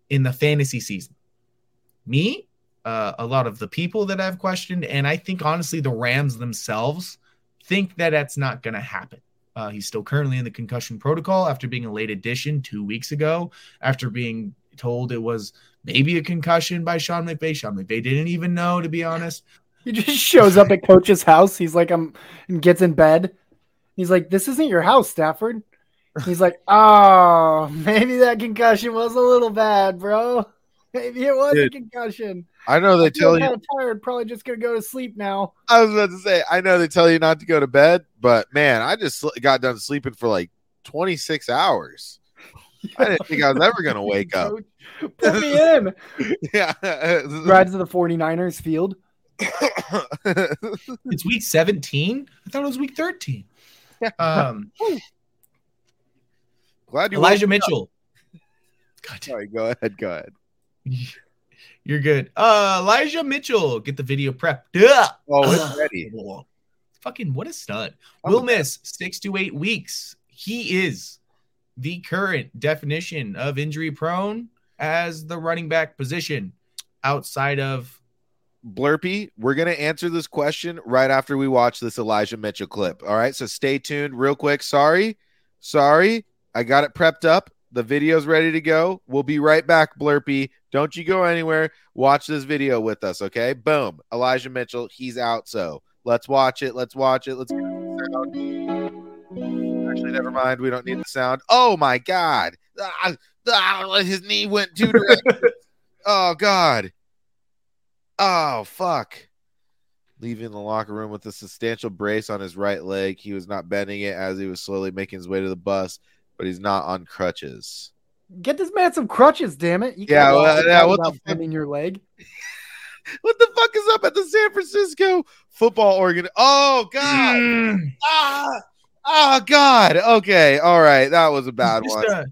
in the fantasy season? Me, uh, a lot of the people that I've questioned, and I think honestly the Rams themselves think that that's not going to happen. Uh, he's still currently in the concussion protocol after being a late addition two weeks ago, after being told it was maybe a concussion by Sean McVay. Sean McVay didn't even know, to be honest. He just shows up at coach's house. He's like, I'm and gets in bed. He's like, "This isn't your house, Stafford." He's like, "Oh, maybe that concussion was a little bad, bro. Maybe it was Dude, a concussion. I know they I tell you. kind of tired. Probably just gonna go to sleep now." I was about to say, I know they tell you not to go to bed, but man, I just sl- got done sleeping for like 26 hours. I didn't think I was ever going to wake up. Put me in. yeah. Rides to the 49ers field. It's week 17. I thought it was week 13. Um, Glad you Elijah. Mitchell. God, Sorry, go ahead. Go ahead. you're good. Uh, Elijah Mitchell, get the video prepped. Oh, it's ready. Fucking what a stud. I'm Will a- miss six to eight weeks. He is the current definition of injury prone as the running back position outside of Blurpy, we're gonna answer this question right after we watch this Elijah Mitchell clip. All right, so stay tuned real quick. Sorry, sorry, I got it prepped up. The video's ready to go. We'll be right back, Blurpy. Don't you go anywhere. Watch this video with us, okay? Boom. Elijah Mitchell, he's out. So let's watch it. Let's watch it. Let's actually never mind. We don't need the sound. Oh my god. Ah, ah, his knee went too directions. oh god. Oh fuck. Leaving the locker room with a substantial brace on his right leg. He was not bending it as he was slowly making his way to the bus, but he's not on crutches. Get this man some crutches, damn it. You Yeah, can't well, walk yeah, what the without fuck? bending your leg. What the fuck is up at the San Francisco football organ? Oh god. Mm. ah, oh god. Okay. All right. That was a bad He's one. a-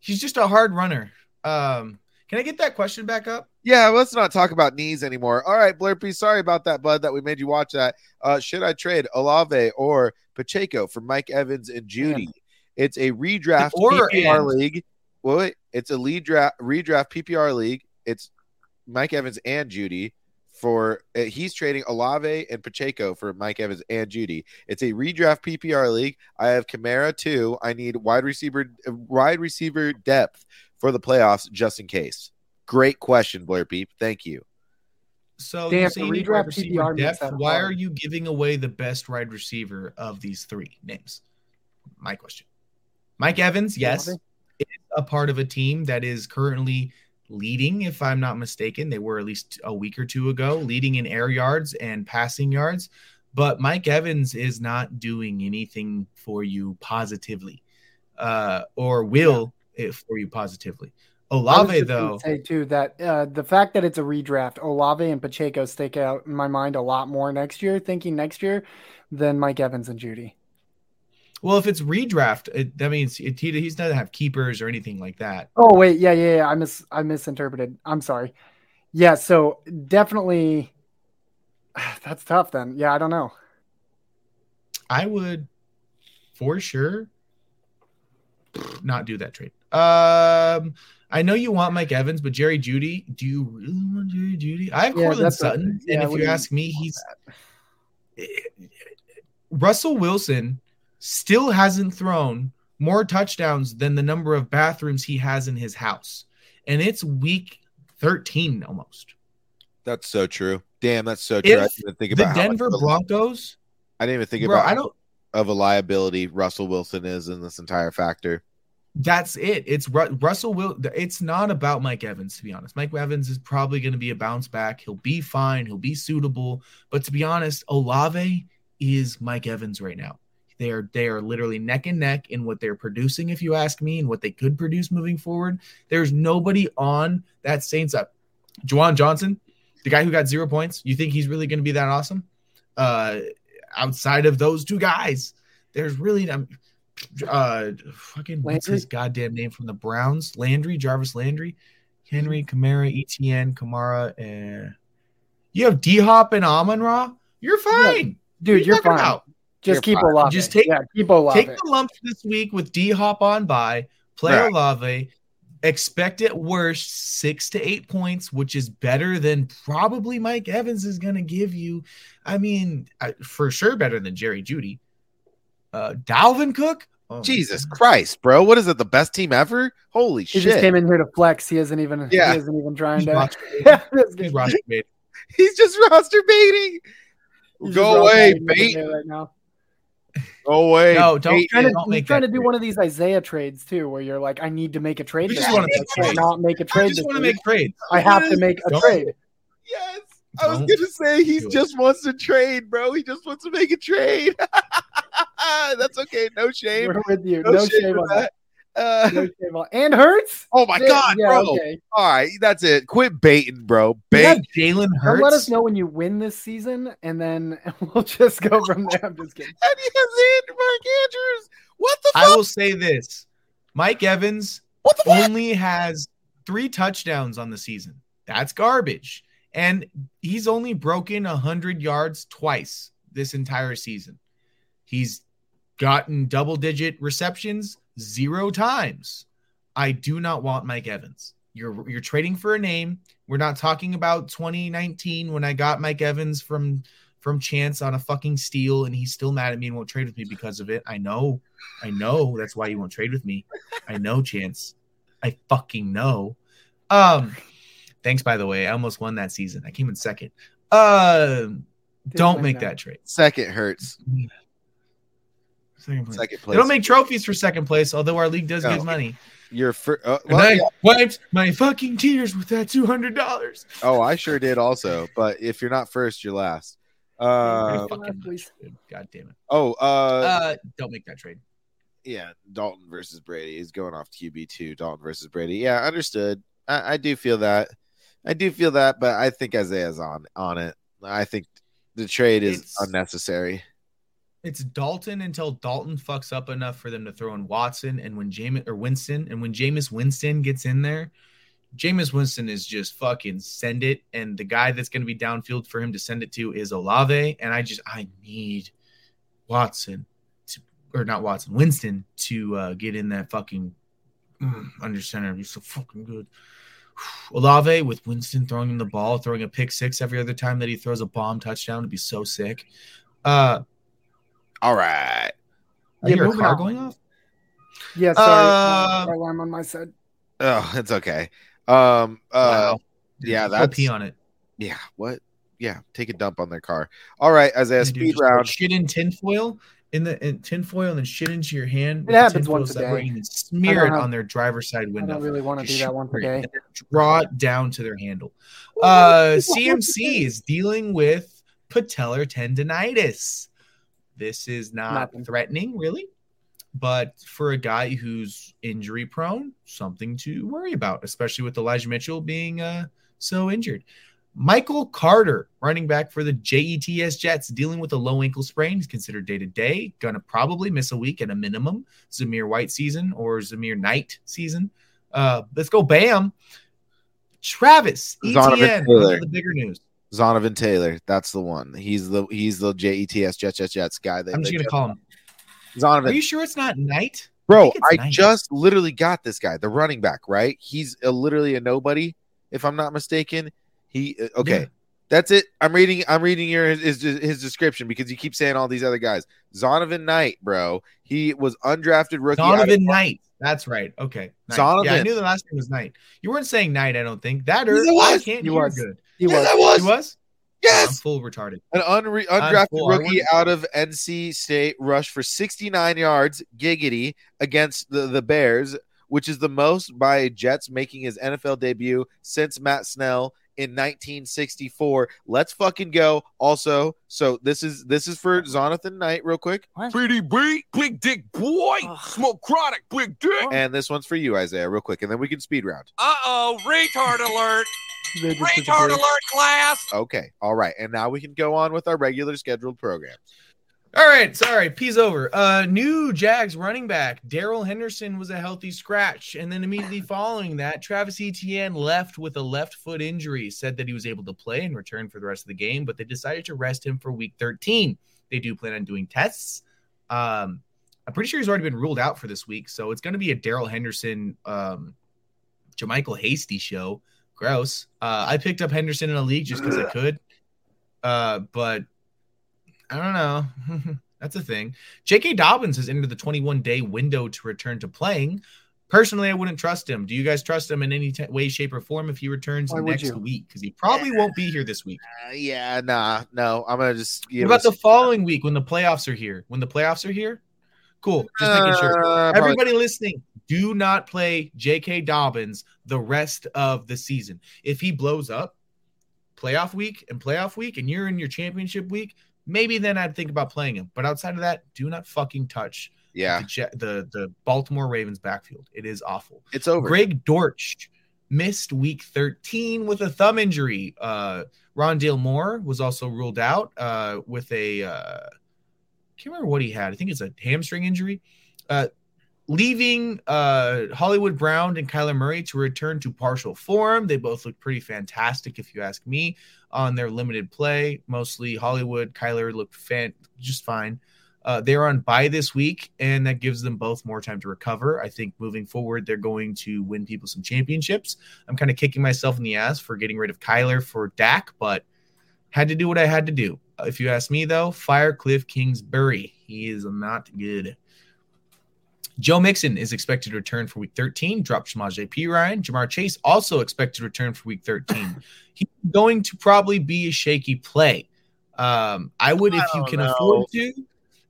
he's just a hard runner. Um, can I get that question back up? Yeah, let's not talk about knees anymore. All right, Blurpy, sorry about that, bud, that we made you watch that. Uh, should I trade Olave or Pacheco for Mike Evans and Jeudy? It's a redraft Or PPR and. league. Well, wait, it's a lead draft redraft PPR league. It's Mike Evans and Jeudy for uh, he's trading Olave and Pacheco for Mike Evans and Jeudy. It's a redraft PPR league. I have Kamara too. I need wide receiver wide receiver depth for the playoffs just in case. Great question, Blair Peep. Thank you. So Damn, you say the you redraft wide receiver PPR depth. Why hard. are you giving away the best wide receiver of these three names? My question. Mike Evans, yes, is a part of a team that is currently leading, if I'm not mistaken. They were at least a week or two ago, leading in air yards and passing yards. But Mike Evans is not doing anything for you positively, uh, or will it for you positively. Olave, though, say too that uh, the fact that it's a redraft, Olave and Pacheco stick out in my mind a lot more next year. Thinking next year than Mike Evans and Jeudy. Well, if it's redraft, it, that means it, he, he's not have keepers or anything like that. Oh wait, yeah, yeah, yeah. I mis I misinterpreted. I'm sorry. Yeah, so definitely that's tough then. Yeah, I don't know. I would, for sure, not do that trade. Um, I know you want Mike Evans, but Jerry Jeudy, do you really want Jerry Jeudy? I have Yeah, Courtland Sutton, yeah, and if you you- ask me, he's Russell Wilson still hasn't thrown more touchdowns than the number of bathrooms he has in his house, and it's week thirteen almost. That's so true. Damn, that's so true. I didn't even think about much Denver Broncos, I didn't even think bro, about I don't. of a liability Russell Wilson is in this entire factor. That's it. It's Ru- Russell will. It's not about Mike Evans, to be honest. Mike Evans is probably going to be a bounce back. He'll be fine. He'll be suitable. But to be honest, Olave is Mike Evans right now. They are they are literally neck and neck in what they're producing, if you ask me, and what they could produce moving forward. There's nobody on that Saints up. Juwan Johnson, the guy who got zero points. You think he's really going to be that awesome? Uh, outside of those two guys, there's really um, uh fucking what's his goddamn name from the Browns? Landry, Jarvis Landry, Henry, Kamara, ETN, Kamara, and you have D Hop and Amon Ra. You're fine. Dude, What are you're fine. about? Just keep fine. Olave. Just take- yeah, keep Olave. Take the lumps this week with D Hop on by, play Right. Olave, expect at worst six to eight points, which is better than probably Mike Evans is going to give you. I mean, I- for sure better than Jerry Jeudy. Uh, Dalvin Cook? Oh, Jesus Christ, bro. What is it? The best team ever? Holy he shit. He just came in here to flex. He isn't even. Yeah. He isn't even trying He's to. roster Yeah, He's roster mate. He's just roster baiting. he's Go just away, rotating bait. right now. Go away. No, don't- Bait. Trying to, Don't he's make trying to do trade. one of these Isaiah trades too, where you're like, I need to make a trade. We this just wanna week. make I trades. cannot make a I trade. just want to make trades. I have to make a Don't- trade. Yes. I was Don't gonna say he do it. just wants to trade, bro. He just wants to make a trade. That's okay. No shame. We're with you. No, No, shame, shame on that. that. Uh, No. And Hurts. oh my god, yeah, bro! okay. All right, that's it. Quit baiting, bro. Bait. have Jalen Hurts. let us know when you win this season, and then we'll just go from there. I'm just kidding. And he has Andrew Mark Andrews. What the I will say this: Mike Evans What the only has three touchdowns on the season. That's garbage. And he's only broken 100 yards twice this entire season. He's gotten double digit receptions zero times. I do not want Mike Evans. You're you're trading for a name. We're not talking about 2019 when I got Mike Evans from from Chance on a fucking steal and he's still mad at me and won't trade with me because of it. I know. I know that's why you won't trade with me. I know Chance. I fucking know. Um thanks by the way. I almost won that season. I came in second. Uh don't make that. that trade. Second hurts. Second place. Second They don't make trophies for second place, although our league does No. give money. your first. Uh, And well, I yeah. wiped my fucking tears with that two hundred dollars. Oh, I sure did also. But if you're not first, you're last. Uh, fucking please. much, dude. God damn it. oh, uh, Uh, don't make that trade. yeah, Dalton versus Brady is going off QB two. Dalton versus Brady. Yeah, understood. I, I do feel that. I do feel that, but I think Isaiah's on on it. I think the trade is It's- unnecessary. It's Dalton until Dalton fucks up enough for them to throw in Watson, and when Jameis or Winston, and when Jameis Winston gets in there, Jameis Winston is just fucking send it, and the guy that's going to be downfield for him to send it to is Olave, and I just I need Watson to or not Watson Winston to uh, get in that fucking mm, under center. He's so fucking good. Olave with Winston throwing him the ball, throwing a pick six every other time that he throws a bomb touchdown would be so sick. Uh, All right. I Yeah, hear a car on. going off. Yeah, sorry. Uh, alarm on my side. Oh, it's okay. Um. Uh. wow. yeah, Go that's- pee on it. Yeah. What? Yeah. Take a dump on their car. All right, Isaiah. Yeah, Speed just round. Shit in tinfoil in the in tinfoil and then shit into your hand. It happens once a day. and smear it on their driver's side window. I window. don't really want to do that one smear it today. Draw it down to their handle. Uh, CMC is dealing with patellar tendonitis. This is not Nothing. threatening, really, but for a guy who's injury prone, something to worry about, especially with Elijah Mitchell being uh, so injured. Michael Carter, running back for the JETS Jets, dealing with a low ankle sprain. He's considered day to day. Gonna probably miss a week at a minimum. Zamir White season or Zamir Knight season. Uh, let's go, Bam. Travis Zonovan Etienne. Taylor. onto the bigger news. Zonovan Taylor. That's the one. He's the he's the JETS Jets Jets Jets guy. That I'm just gonna call him. Are you sure it's not Knight? Bro, think I, just literally got this guy, the running back, right? He's a, literally a nobody, if I'm not mistaken. He uh, okay. Yeah. That's it. I'm reading. I'm reading your his, his description because you keep saying all these other guys. Zonovan Knight, bro. He was undrafted rookie. of- Knight. That's right. Okay. Knight. Yeah, I Donovan. knew the last name was Knight. You weren't saying Knight, I don't think. That Yes, or it I was. can't He hear was. good. He Yes, was. I was. He was? I'm full retarded. an unre- undrafted full. Rookie out of NC State rushed for 69 yards, giggity, against the the Bears, which is the most by a Jets making his NFL debut since Matt Snell in 1964. Let's fucking go. Also, so this is this is for Jonathan Knight, real quick, Pretty big, big dick boy. Ugh. Smoke chronic, big dick. and this one's for you, Isaiah, real quick, and then we can speed round. Uh oh, retard alert. Retard alert, class. Okay, all right, and now we can go on with our regular scheduled program. All right, sorry, P's over. Uh, new Jags running back Darrell Henderson was a healthy scratch, and then immediately following that, Travis Etienne left with a left foot injury. Said that he was able to play and return for the rest of the game, but they decided to rest him for Week 13. They do plan on doing tests. Um, I'm pretty sure he's already been ruled out for this week, so it's going to be a Darrell Henderson, um, JaMycal Hasty show. Gross. Uh, I picked up Henderson in a league just because I could, uh, but I don't know. That's a thing. J.K. Dobbins has entered the 21 day window to return to playing. Personally, I wouldn't trust him. Do you guys trust him in any t- way, shape, or form if he returns Why next week? Because he probably won't be here this week. Uh, yeah, nah, no, I'm gonna just What about the following week when the playoffs are here? When the playoffs are here? Cool. Just making sure. Uh, probably- Everybody listening, do not play J.K. Dobbins the rest of the season. If he blows up playoff week and playoff week, and you're in your championship week, maybe then I'd think about playing him. But outside of that, do not fucking touch yeah, the, the the Baltimore Ravens backfield. It is awful. it's over. Greg Dortch missed week 13 with a thumb injury. Uh, Rondale Moore was also ruled out uh, with a uh, can't remember what he had. I think it's a hamstring injury. Uh, leaving uh, Hollywood Brown and Kyler Murray to return to partial form. They both look pretty fantastic, if you ask me, on their limited play. Mostly Hollywood. Kyler looked fan- just fine. Uh, they're on bye this week, and that gives them both more time to recover. I think moving forward, they're going to win people some championships. I'm kind of kicking myself in the ass for getting rid of Kyler for Dak, but had to do what I had to do. If you ask me, though, fire Cliff Kingsbury. He is not good. Joe Mixon is expected to return for week 13. Drop Shamaj P. Ryan. Ja'Marr Chase also expected to return for week 13. He's going to probably be a shaky play. Um, I would, if I you can know. afford to,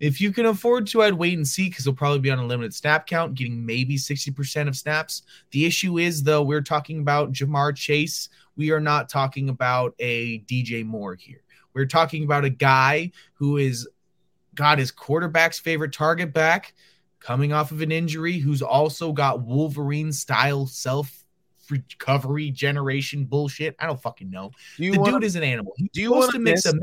if you can afford to, I'd wait and see because he'll probably be on a limited snap count, getting maybe 60% of snaps. The issue is, though, we're talking about Ja'Marr Chase. We are not talking about a DJ Moore here. We're talking about a guy who is got his quarterback's favorite target back coming off of an injury, who's also got Wolverine style self recovery generation bullshit. I don't fucking know. Do the want dude is an animal. He's do you wanna miss- a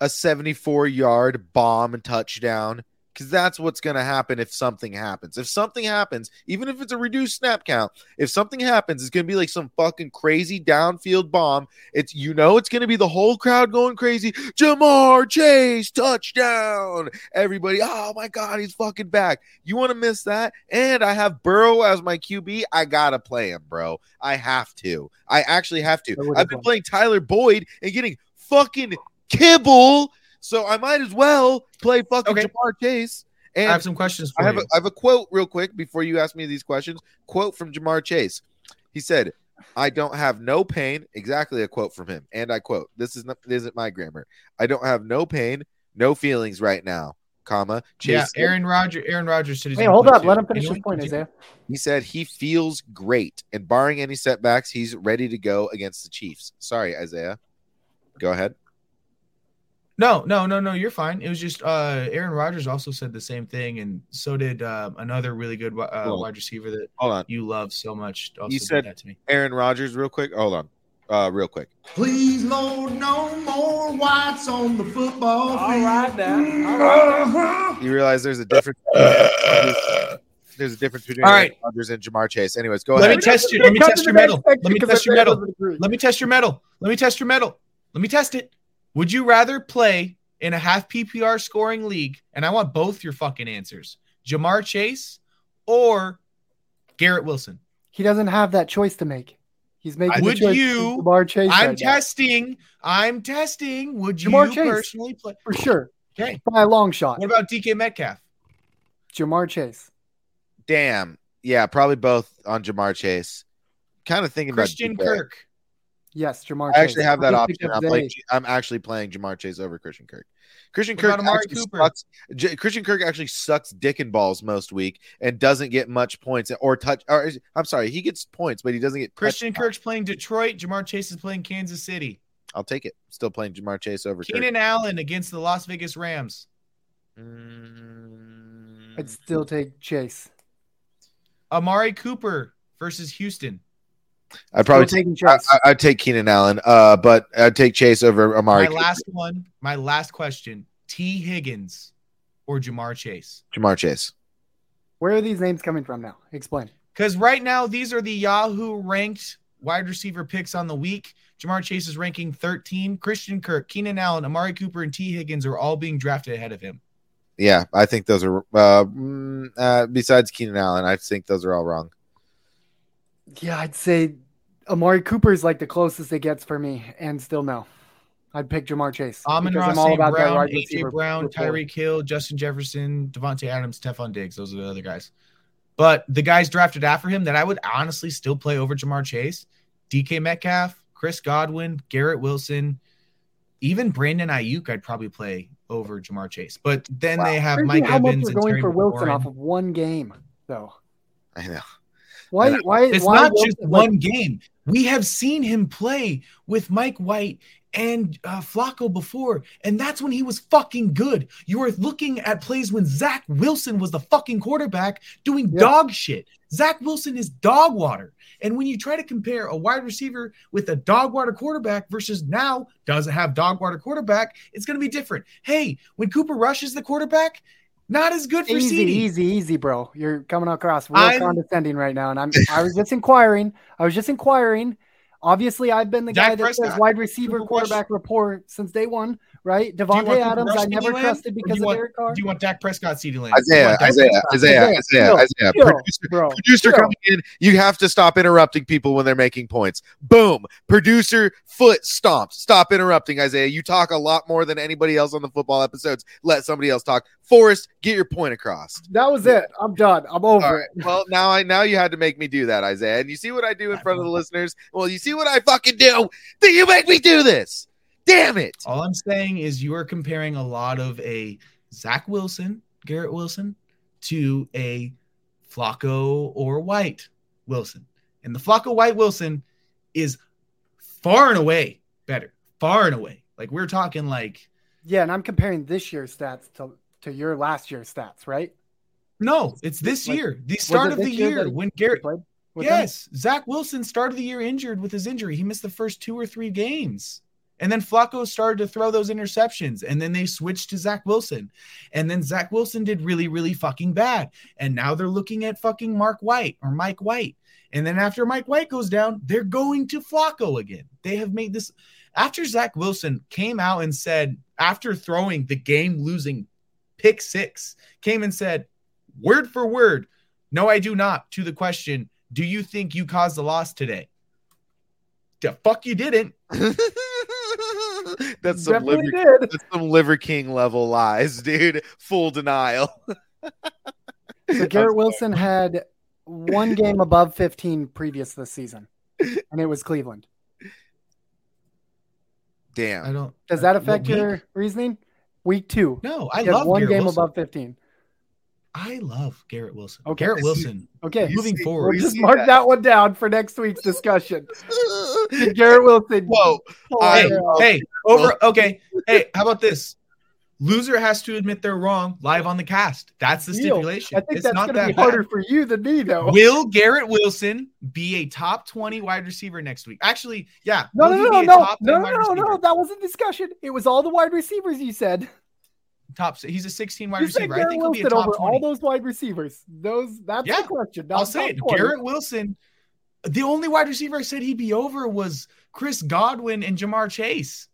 a 74 yard bomb and touchdown? Because that's what's going to happen if something happens. If something happens, even if it's a reduced snap count, if something happens, it's going to be like some fucking crazy downfield bomb. It's you know it's going to be the whole crowd going crazy. Ja'Marr Chase touchdown! Everybody, oh my god, he's fucking back. You want to miss that? And I have Burrow as my QB. I gotta play him, bro. I have to. I actually have to. I've been playing Tyler Boyd and getting fucking kibble. So I might as well play fucking Okay. Ja'Marr Chase. I have some questions for I have, you. a, I have a quote real quick before you ask me these questions. Quote from Ja'Marr Chase. He said, "I don't have no pain." Exactly a quote from him, and I quote: "This is not this isn't my grammar. I don't have no pain, no feelings right now." Comma. Chase. yeah, Aaron Rodgers. Aaron Rodgers said he's Hey, hold up. too. Let him finish his point. Isaiah. He said he feels great, and barring any setbacks, he's ready to go against the Chiefs. Sorry, Isaiah. Go ahead. No, no, no, no. You're fine. It was just uh, Aaron Rodgers also said the same thing, and so did uh, another really good uh, Hold on. wide receiver that Hold on. you love so much. Also You said- that to me. Aaron Rodgers, real quick. Hold on. Uh, real quick. Please, Lord, no more whites on the football field. All right now. All right You realize there's a difference. there's a difference between All Aaron right. Rodgers and Ja'Marr Chase. Anyways, go ahead. Let ahead. me test you. Let me test your the metal. Let me test your Isaiah metal. Let me test your metal. Let me test your metal. Let me test it. Would you rather play in a half PPR scoring league? And I want both your fucking answers. Ja'Marr Chase or Garrett Wilson. He doesn't have that choice to make. He's making Would choice you- Ja'Marr Chase I'm right now, testing. I'm testing. Would you Ja'Marr Chase. personally play? for sure Okay. by a long shot. What about DK Metcalf? Ja'Marr Chase. Damn. Yeah, probably both on Ja'Marr Chase. Kind of thinking Christian about DK. Kirk. Yes, Ja'Marr. Chase. I actually Chase. have that option. I'm, like, I'm actually playing Ja'Marr Chase over Christian Kirk. Christian What Kirk actually Cooper? sucks. J- Christian Kirk actually sucks dick and balls most week and doesn't get much points or touch. Or is- I'm sorry, he gets points, but he doesn't get Christian touchdowns. Kirk's playing Detroit. Ja'Marr Chase is playing Kansas City. I'll take it. Still playing Ja'Marr Chase over Kirk. Keenan Allen against the Las Vegas Rams. Mm, I'd still take Chase. Amari Cooper versus Houston. I'd probably take. I, Chase. I- I'd take Keenan Allen, uh, but I'd take Chase over Amari. my last one, my last question: Tee Higgins or Ja'Marr Chase? Ja'Marr Chase. Where are these names coming from now? Explain. Because right now these are the Yahoo ranked wide receiver picks on the week. Ja'Marr Chase is ranking 13. Christian Kirk, Keenan Allen, Amari Cooper, and Tee Higgins are all being drafted ahead of him. Yeah, I think those are. Uh, mm, uh, besides Keenan Allen, I think those are all wrong. Yeah, I'd say Amari Cooper is like the closest it gets for me, and still no. I'd pick Ja'Marr Chase. Amon Ross, I'm all St. about that Brown, wide AJ receiver Brown, rapport. Tyreek Hill, Justin Jefferson, Davante Adams, Stefon Diggs. Those are the other guys. But the guys drafted after him that I would honestly still play over Ja'Marr Chase, DK Metcalf, Chris Godwin, Garrett Wilson, even Brandon Aiyuk. I'd probably play over Ja'Marr Chase. But then they have Crazy Mike how much Evans we're and going Terry for Wilson McLaurin. off of one game, though. I know. Why? Why? It's why not Wilson- just like, one game. We have seen him play with Mike White and uh, Flacco before, and that's when he was fucking good. You were looking at plays when Zach Wilson was the fucking quarterback doing Yeah. dog shit. Zach Wilson is dog water. And when you try to compare a wide receiver with a dog water quarterback versus now doesn't have dog water quarterback, it's going to be different. Hey, when Cooper Rush is the quarterback, not as good for Easy, CD. easy, easy, bro. You're coming across real I'm- condescending right now, and I'm. I was just inquiring. I was just inquiring. Obviously, I've been the Dak guy that says wide receiver quarterback report since day one. Right? Do you want Davante Cooper Adams, I never CeeDee trusted because you of want- Derek Carr. Do you want Dak Prescott, CeeDee Lamb? Isaiah, Isaiah, Isaiah, Isaiah, Isaiah, Isaiah. chill, Producer, bro. producer chill. coming in. You have to stop interrupting people when they're making points. Boom. Producer foot stomped. Stop interrupting, Isaiah. You talk a lot more than anybody else on the football episodes. Let somebody else talk. Forrest, get your point across. That was it. I'm done. I'm over All right. it. Well, now I now you had to make me do that, Isaiah. And you see what I do in front of the listeners? Well, you see what I fucking do? Then you make me do this. Damn it. All I'm saying is you are comparing a lot of a Zach Wilson, Garrett Wilson, to a Flacco or White Wilson. And the Flacco White Wilson is far and away better. Far and away. Like we're talking like Yeah, and I'm comparing this year's stats to, to your last year's stats, right? no, it's this Like, year. The start of the year year when Garrett played with them? Yes, Zach Wilson started the year injured with his injury. He missed the first two or three games. And then Flacco started to throw those interceptions. And then they switched to Zach Wilson. And then Zach Wilson did really, really fucking bad. And now they're looking at fucking Mark White or Mike White. And then after Mike White goes down, they're going to Flacco again. They have made this. After Zach Wilson came out and said, after throwing the game losing pick six, came and said, word for word, no, I do not, to the question, do you think you caused the loss today? The fuck you didn't. that's some Definitely liver, did. that's some liver king level lies, dude. Full denial. So Garrett Wilson had one game above 15 previous this season, and it was Cleveland. Damn. I Damn. don't. Does that What affect week? your reasoning? Week two. No, I He love one Garrett game Wilson. above 15. I love Garrett Wilson. Okay. Garrett Wilson. Okay. Moving see- We'll forward. just mark that. that. one down for next week's discussion. Garrett Wilson. Whoa. pull Hey, hey, over. Okay. Hey, how about this? Loser has to admit they're wrong live on the cast. That's the Deal. stipulation. I think it's that's not going to that be bad. harder for you than me, though. Will Garrett Wilson be a top 20 wide receiver next week? Actually, yeah. No, no, no, no, no, no, no, no, no. That wasn't discussion. It was all the wide receivers you said. Top. He's a 16 wide You receiver. I Garrett think he'll be a top 20. all those wide receivers. Those. That's Yeah, the question. not I'll say it. 20. Garrett Wilson. The only wide receiver I said he'd be over was Chris Godwin and Ja'Marr Chase.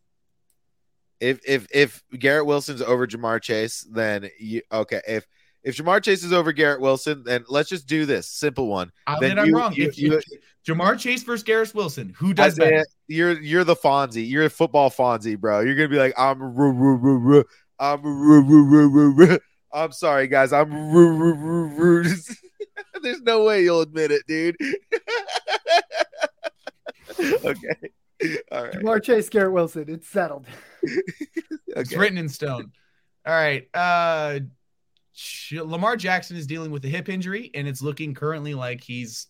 If if if Garrett Wilson's over Ja'Marr Chase, then you okay. If if Ja'Marr Chase is over Garrett Wilson, then let's just do this simple one. I'll Then admit I'm you- wrong. you- if, you- Ja'Marr Chase versus Garrett Wilson, who does Isaiah, better? you're you're the Fonzie. You're a football Fonzie, bro. You're gonna be like, I'm ru- ru- ru- ru- I'm ru- ru- ru- ru- ru. I'm sorry, guys. I'm ru- ru- ru- ru. There's no way you'll admit it, dude. okay. All right. Ja'Marr Chase, Garrett Wilson. It's settled. It's written in stone. All right. Uh Lamar Jackson is dealing with a hip injury, and it's looking currently like he's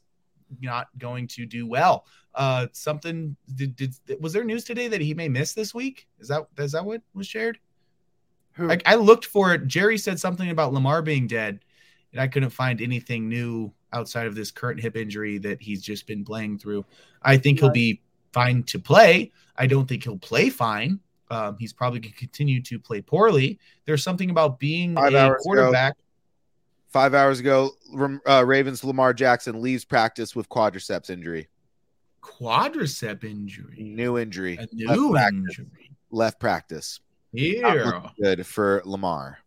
not going to do well. Uh, something did, did was there news today that he may miss this week? Is that is that what was shared? Who? Like I looked for it. Jerry said something about Lamar being dead, and I couldn't find anything new outside of this current hip injury that he's just been playing through. I think he'll be fine to play. I don't think he'll play fine. Um, he's probably going to continue to play poorly. There's something about being Five a hours ago. quarterback. Five hours ago, uh, Ravens Lamar Jackson leaves practice with quadriceps injury. Quadricep injury. New injury. A Left new practice. injury. Left practice. Yeah. Good for Lamar.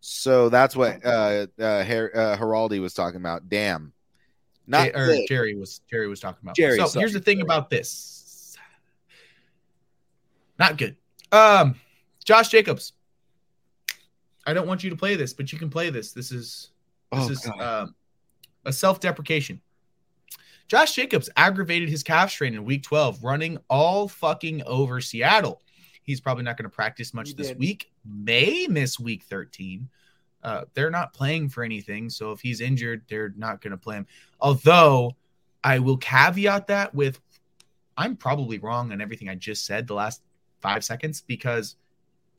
So that's what uh, uh, Her- uh Heraldi was talking about. Damn. Not or. Jerry was Jerry was talking about. Jerry, so here's the thing about this. Not good. Um, Josh Jacobs. I don't want you to play this, but you can play this. This is this Oh, is um, a self-deprecation. Josh Jacobs aggravated his calf strain in week 12, running all fucking over Seattle. He's probably not going to practice much He this did. week. May miss week 13. Uh, they're not playing for anything. So if he's injured, they're not going to play him. Although I will caveat that with I'm probably wrong on everything I just said the last five seconds because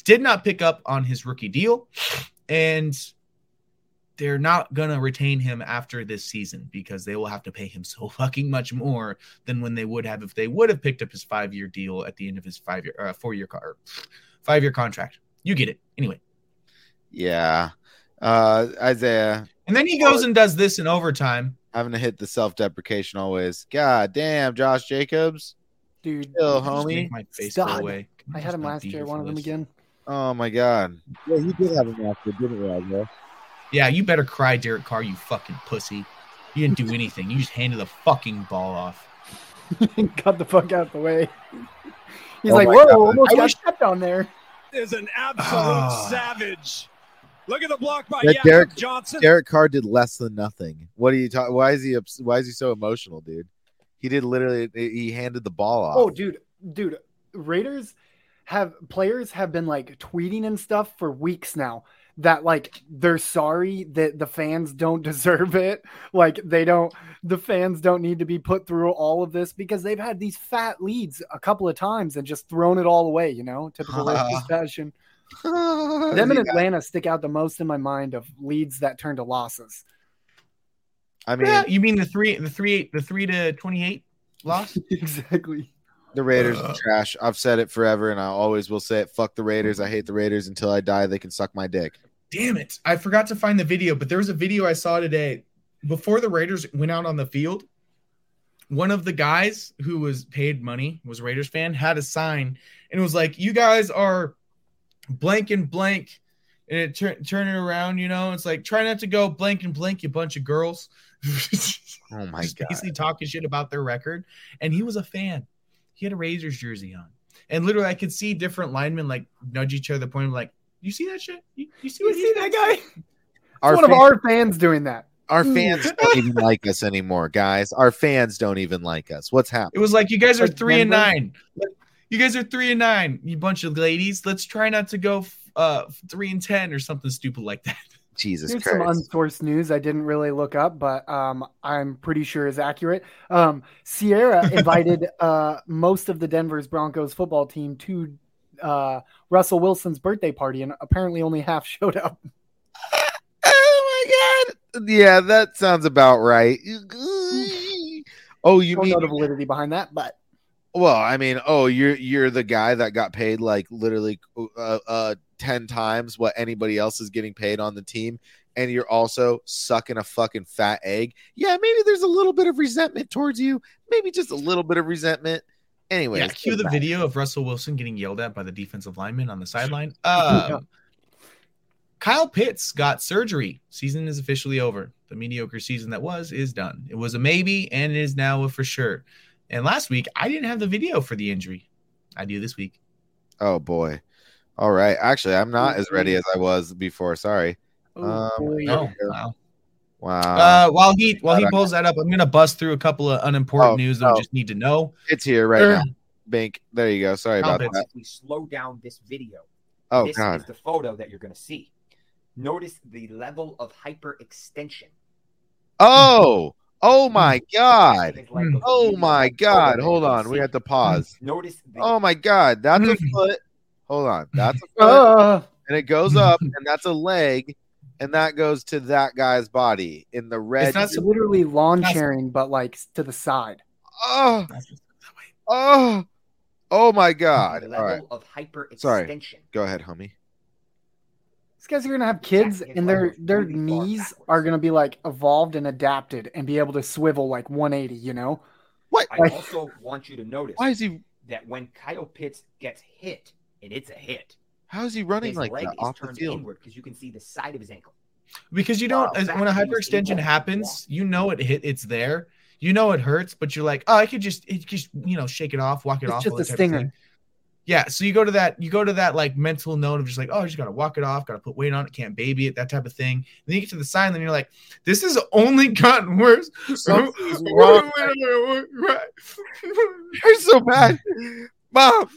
did not pick up on his rookie deal. And they're not going to retain him after this season because they will have to pay him so fucking much more than when they would have if they would have picked up his five year deal at the end of his five year, uh, four year, car, five year contract. You get it. Anyway. Yeah. Uh Isaiah And then he goes and does this in overtime. having to hit the self-deprecation always. God damn, Josh Jacobs. Dude, Chill, Just homie. my face go away. I had him last year. One of them again. Oh my god. Yeah, he did have him match, but didn't Razo? Yeah, you better cry, Derek Carr, you fucking pussy. You didn't do anything. You just handed the fucking ball off. Cut the fuck out of the way. He's Oh like, whoa, God. almost I got wish- stepped on there. Is an absolute Ah. savage. Look at the block by That Jakob Derek- Johnson. Derek Carr did less than nothing. What are you talking? Why is he? Why is he so emotional, dude? He did literally. He handed the ball off. Oh, dude, dude, Raiders have players have been like tweeting and stuff for weeks now that like they're sorry that the fans don't deserve it. Like they don't, the fans don't need to be put through all of this because they've had these fat leads a couple of times and just thrown it all away. You know, typical Raiders fashion. Them in Atlanta stick out the most in my mind of leads that turn to losses. I mean, Yeah, you mean the three, the three, the three to twenty-eight loss? exactly. The Raiders Uh. are trash. I've said it forever, and I always will say it. Fuck the Raiders. I hate the Raiders until I die. They can suck my dick. Damn it! I forgot to find the video, but there was a video I saw today before the Raiders went out on the field. One of the guys who was paid money was a Raiders fan had a sign and it was like, "You guys are blank and blank," and it turn turn it around. You know, it's like try not to go blank and blank, you bunch of girls. Oh my god. basically talking shit about their record. And he was a fan. He had a Raiders jersey on. And literally I could see different linemen like nudge each other, pointing like, You see that shit? You, you see You what see that guy? Our, One of our fans doing that. our fans don't even like us anymore, guys. Our fans don't even like us. What's happening? It was like you guys are three and nine. You guys are three and nine, you bunch of ladies. Let's try not to go uh three and ten or something stupid like that. Jesus Here's some unsourced news I didn't really look up, but um, I'm pretty sure is accurate. Um, Ciara invited uh, most of the Denver's Broncos football team to uh, Russell Wilson's birthday party, and apparently only half showed up. oh my god. Yeah, that sounds about right. Oh, you Don't mean know the validity behind that, but Well, I mean, oh, you're you're the guy that got paid like literally uh, uh ten times what anybody else is getting paid on the team, and you're also sucking a fucking fat egg. Yeah, maybe there's a little bit of resentment towards you, maybe just a little bit of resentment. Anyway, yeah, cue the doesn't video of Russell Wilson getting yelled at by the defensive lineman on the sideline. Um, Kyle Pitts got surgery. Season is officially over. The mediocre season that was is done. It was a maybe and it is now a for sure. And last week I didn't have the video for the injury. I do this week. Oh boy. All right. Actually, I'm not as ready as I was before. Sorry. Um, boy. Oh, we go. wow. Wow. Uh, while he while he pulls that up, I'm gonna bust through a couple of unimportant Oh, news that no. we just need to know. it's here right now. Bink. There you go. Sorry about that. If we slow down this video, Oh this god. is the photo that you're going to see. Notice the level of hyperextension. Oh. Oh my god. It's like a Oh my god. Hold on. We have to pause. Notice Oh my god, that's a Mm. foot. Hold on, that's a foot, Uh, and it goes up, and that's a leg, and that goes to that guy's body in the red. It's not literally lawn chairing, but like to the side. oh, oh, oh my god! the All right, of hyperextension. Sorry. go ahead, homie. These guys are gonna have kids, Yeah, and their their really knees are gonna be like evolved and adapted, and be able to swivel like 180. You know? What? I Like- also want you to notice Why is he? that when Kyle Pitts gets hit, and it's a hit, How is he running his like leg that is off the turned field? inward because you can see the side of his ankle. because you don't Wow, as, when a when he was hyperextension happens walk. you know it hit it's there you know it hurts but you're like oh i could just it just you know shake it off walk it It's off just all a that of stinger. Yeah so you go to that you go to that like mental note of just like oh i just gotta walk it off gotta put weight on it can't baby it that type of thing. And then you get to the sign and you're like this has only gotten worse. Something's wrong. You're so bad, mom.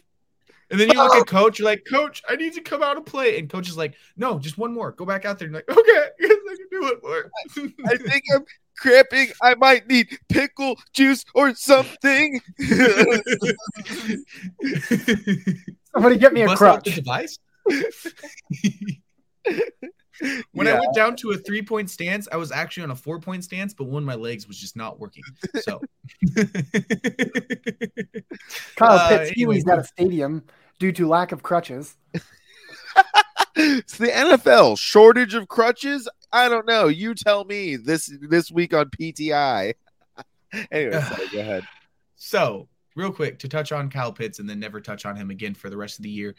and then you look at coach you're like coach i need to come out and play. And coach is like no just one more. Go back out there. And you're like okay i can do it more. I think I'm cramping. I might need pickle juice or something. Somebody get me a Bust out the crutch. device. when I went down to a three point stance, I was actually on a four point stance, but one of my legs was just not working. So Kyle Uh, Pitts anyway. Healy's at a stadium due to lack of crutches. it's the NFL shortage of crutches. I don't know. You tell me this this week on PTI. anyway, sorry, go ahead. so real quick to touch on Kyle Pitts and then never touch on him again for the rest of the year.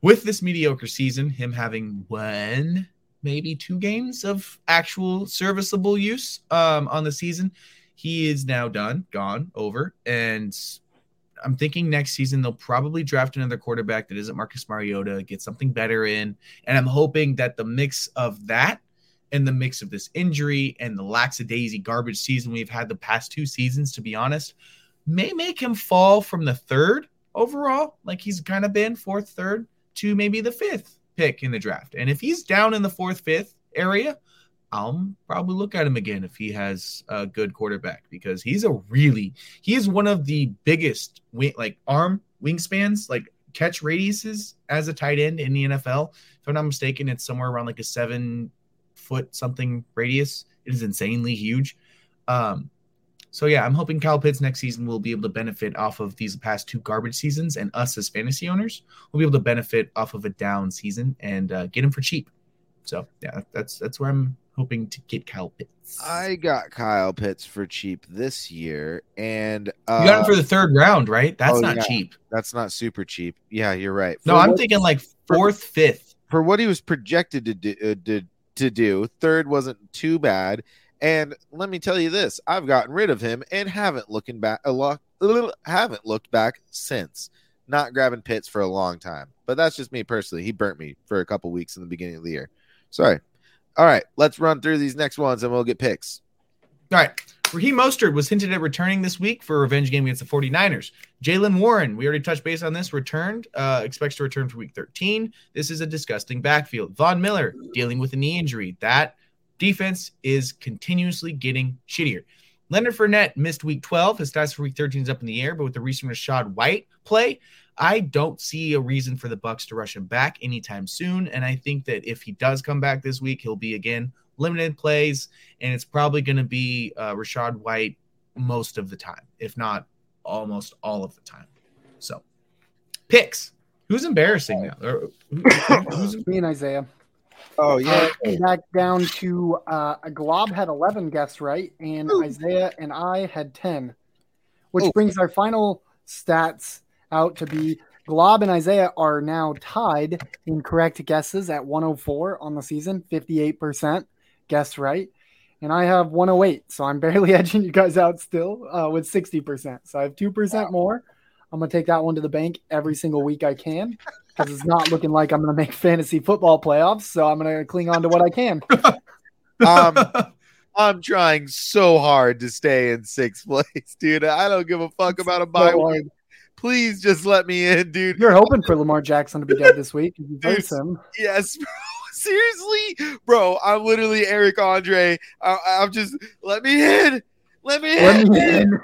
With this mediocre season, him having one, maybe two games of actual serviceable use um, on the season, he is now done, gone, over. And I'm thinking next season they'll probably draft another quarterback that isn't Marcus Mariota, get something better in. And I'm hoping that the mix of that and the mix of this injury and the lackadaisy garbage season we've had the past two seasons, to be honest, may make him fall from the third overall, like he's kind of been fourth, third, to maybe the fifth pick in the draft. And if he's down in the fourth, fifth area, I'll probably look at him again if he has a good quarterback because he's a really he is one of the biggest wing, like arm wingspans, like catch radiuses as a tight end in the NFL. If I'm not mistaken, it's somewhere around like a seven foot something radius. It is insanely huge. Um, so yeah, I'm hoping Kyle Pitts next season will be able to benefit off of these past two garbage seasons, and us as fantasy owners will be able to benefit off of a down season and uh, get him for cheap. So yeah, that's that's where I'm hoping to get Kyle Pitts. I got Kyle Pitts for cheap this year, and uh, you got him for the third round, right? That's oh, not yeah. cheap. That's not super cheap. Yeah, you're right. No, I'm what- thinking like fourth, fifth. for what he was projected to do, uh, to, to do. Third wasn't too bad. And let me tell you this: I've gotten rid of him and haven't looking back a lot. Haven't looked back since. Not grabbing Pitts for a long time, but that's just me personally. He burnt me for a couple weeks in the beginning of the year. Sorry. All right, let's run through these next ones and we'll get picks. All right. Raheem Mostert was hinted at returning this week for a revenge game against the 49ers. Jaylen Warren, we already touched base on this, returned, uh, expects to return for week 13. This is a disgusting backfield. Von Miller dealing with a knee injury. That defense is continuously getting shittier. Leonard Fournette missed week 12. His stats for week 13 is up in the air, but with the recent Rachaad White play, I don't see a reason for the Bucs to rush him back anytime soon. And I think that if he does come back this week, he'll be again limited plays, and it's probably going to be uh, Rachaad White most of the time, if not almost all of the time. So, picks. Who's embarrassing now? Or who- who's Me and Isaiah. Oh Uh, back down to uh, Glob had 11 guests right, and Isaiah and I had 10, which Ooh. brings our final stats out to be Glob and Isaiah are now tied in correct guesses at 104 on the season, 58% guess right. And I have 108, so I'm barely edging you guys out still uh, with 60%. So I have 2% more. I'm going to take that one to the bank every single week I can because it's not looking like I'm going to make fantasy football playoffs. So I'm going to cling on to what I can. Um, I'm trying so hard to stay in sixth place, dude. I don't give a fuck about a bye So week. Please just let me in, dude. You're hoping for Lamar Jackson to be dead this week. You Dude, him. Yes, bro. Seriously, bro. I'm literally Eric Andre. I, I'm just let me in. Let me Let in. me in.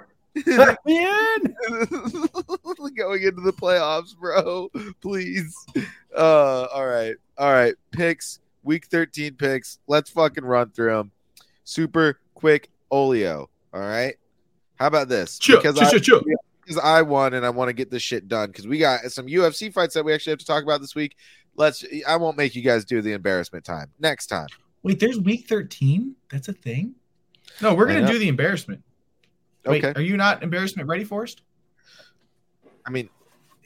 Let me in. Going into the playoffs, bro. Please. Uh, all right, all right. Picks. Week 13 picks. Let's fucking run through them. Super quick. Olio. All right. How about this? Chill, Because chill, I- chill, chill. Because I won and I want to get this shit done because we got some UFC fights that we actually have to talk about this week. Let's. I won't make you guys do the embarrassment time next time. Wait, there's week 13? That's a thing? No, we're going to do the embarrassment. Wait, Okay. are you not embarrassment ready, Forrest? I mean,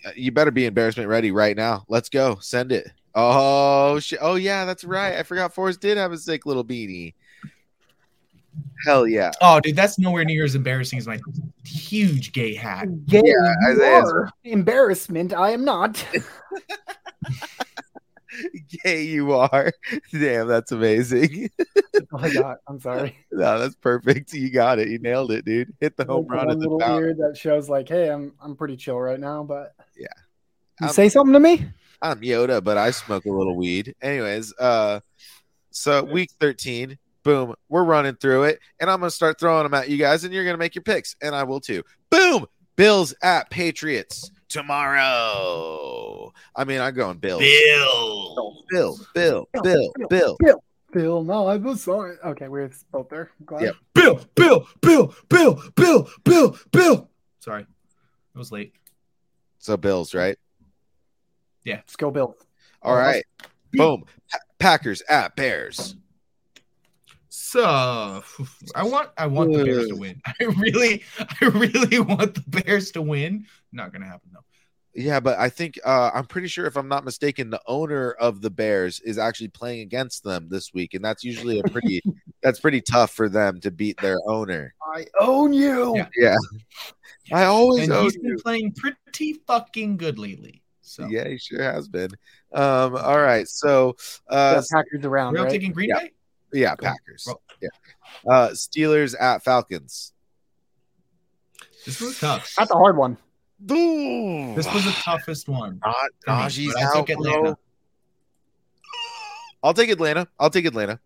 uh, you better be embarrassment ready right now. Let's go. Send it. Oh shit. Oh yeah, that's right. I forgot Forrest did have a sick little beanie. Hell yeah. Oh, dude, that's nowhere near as embarrassing as my huge gay hat. Gay, you Embarrassment. I am not. Gay you are. Damn, that's amazing. oh my god. I'm sorry. no, that's perfect. You got it. You nailed it, dude. Hit the home Like run at the little fountain. that shows like, hey, I'm I'm pretty chill right now, but Yeah. You I'm- say something to me? I'm Yoda, but I smoke a little weed. Anyways, uh, so week 13, boom, we're running through it, and I'm gonna start throwing them at you guys, and you're gonna make your picks, and I will too. Boom, Bills at Patriots tomorrow. I mean, I'm going Bills. Bill. Bill, Bill, Bill, Bill. Bill. Bill, no, I was sorry. Okay, we're both there. I'm glad. Yep. Bill, Bill, Bill, Bill, Bill, Bill, Bill. Sorry, it was late. So Bills, right? Yeah. Let's go, Bill. All right, boom. Pa- Packers at Bears. So I want I want the Bears to win. I really I really want the Bears to win. Not gonna happen though. Yeah, but I think uh, I'm pretty sure, if I'm not mistaken, the owner of the Bears is actually playing against them this week, and that's usually a pretty that's pretty tough for them to beat their owner. I own you. Yeah. Yeah, I always And own he's been you. playing pretty fucking good lately. So Yeah, he sure has been. Um, all right, so uh, The Packers around, we're all right? taking Green Yeah. Bay. Yeah, Cool. Packers. Well- Yeah, uh, Steelers at Falcons. This was tough. That's a hard one. Ooh, This was the toughest one. not for me, Najee's but I out, took bro. Atlanta. I'll take Atlanta. I'll take Atlanta.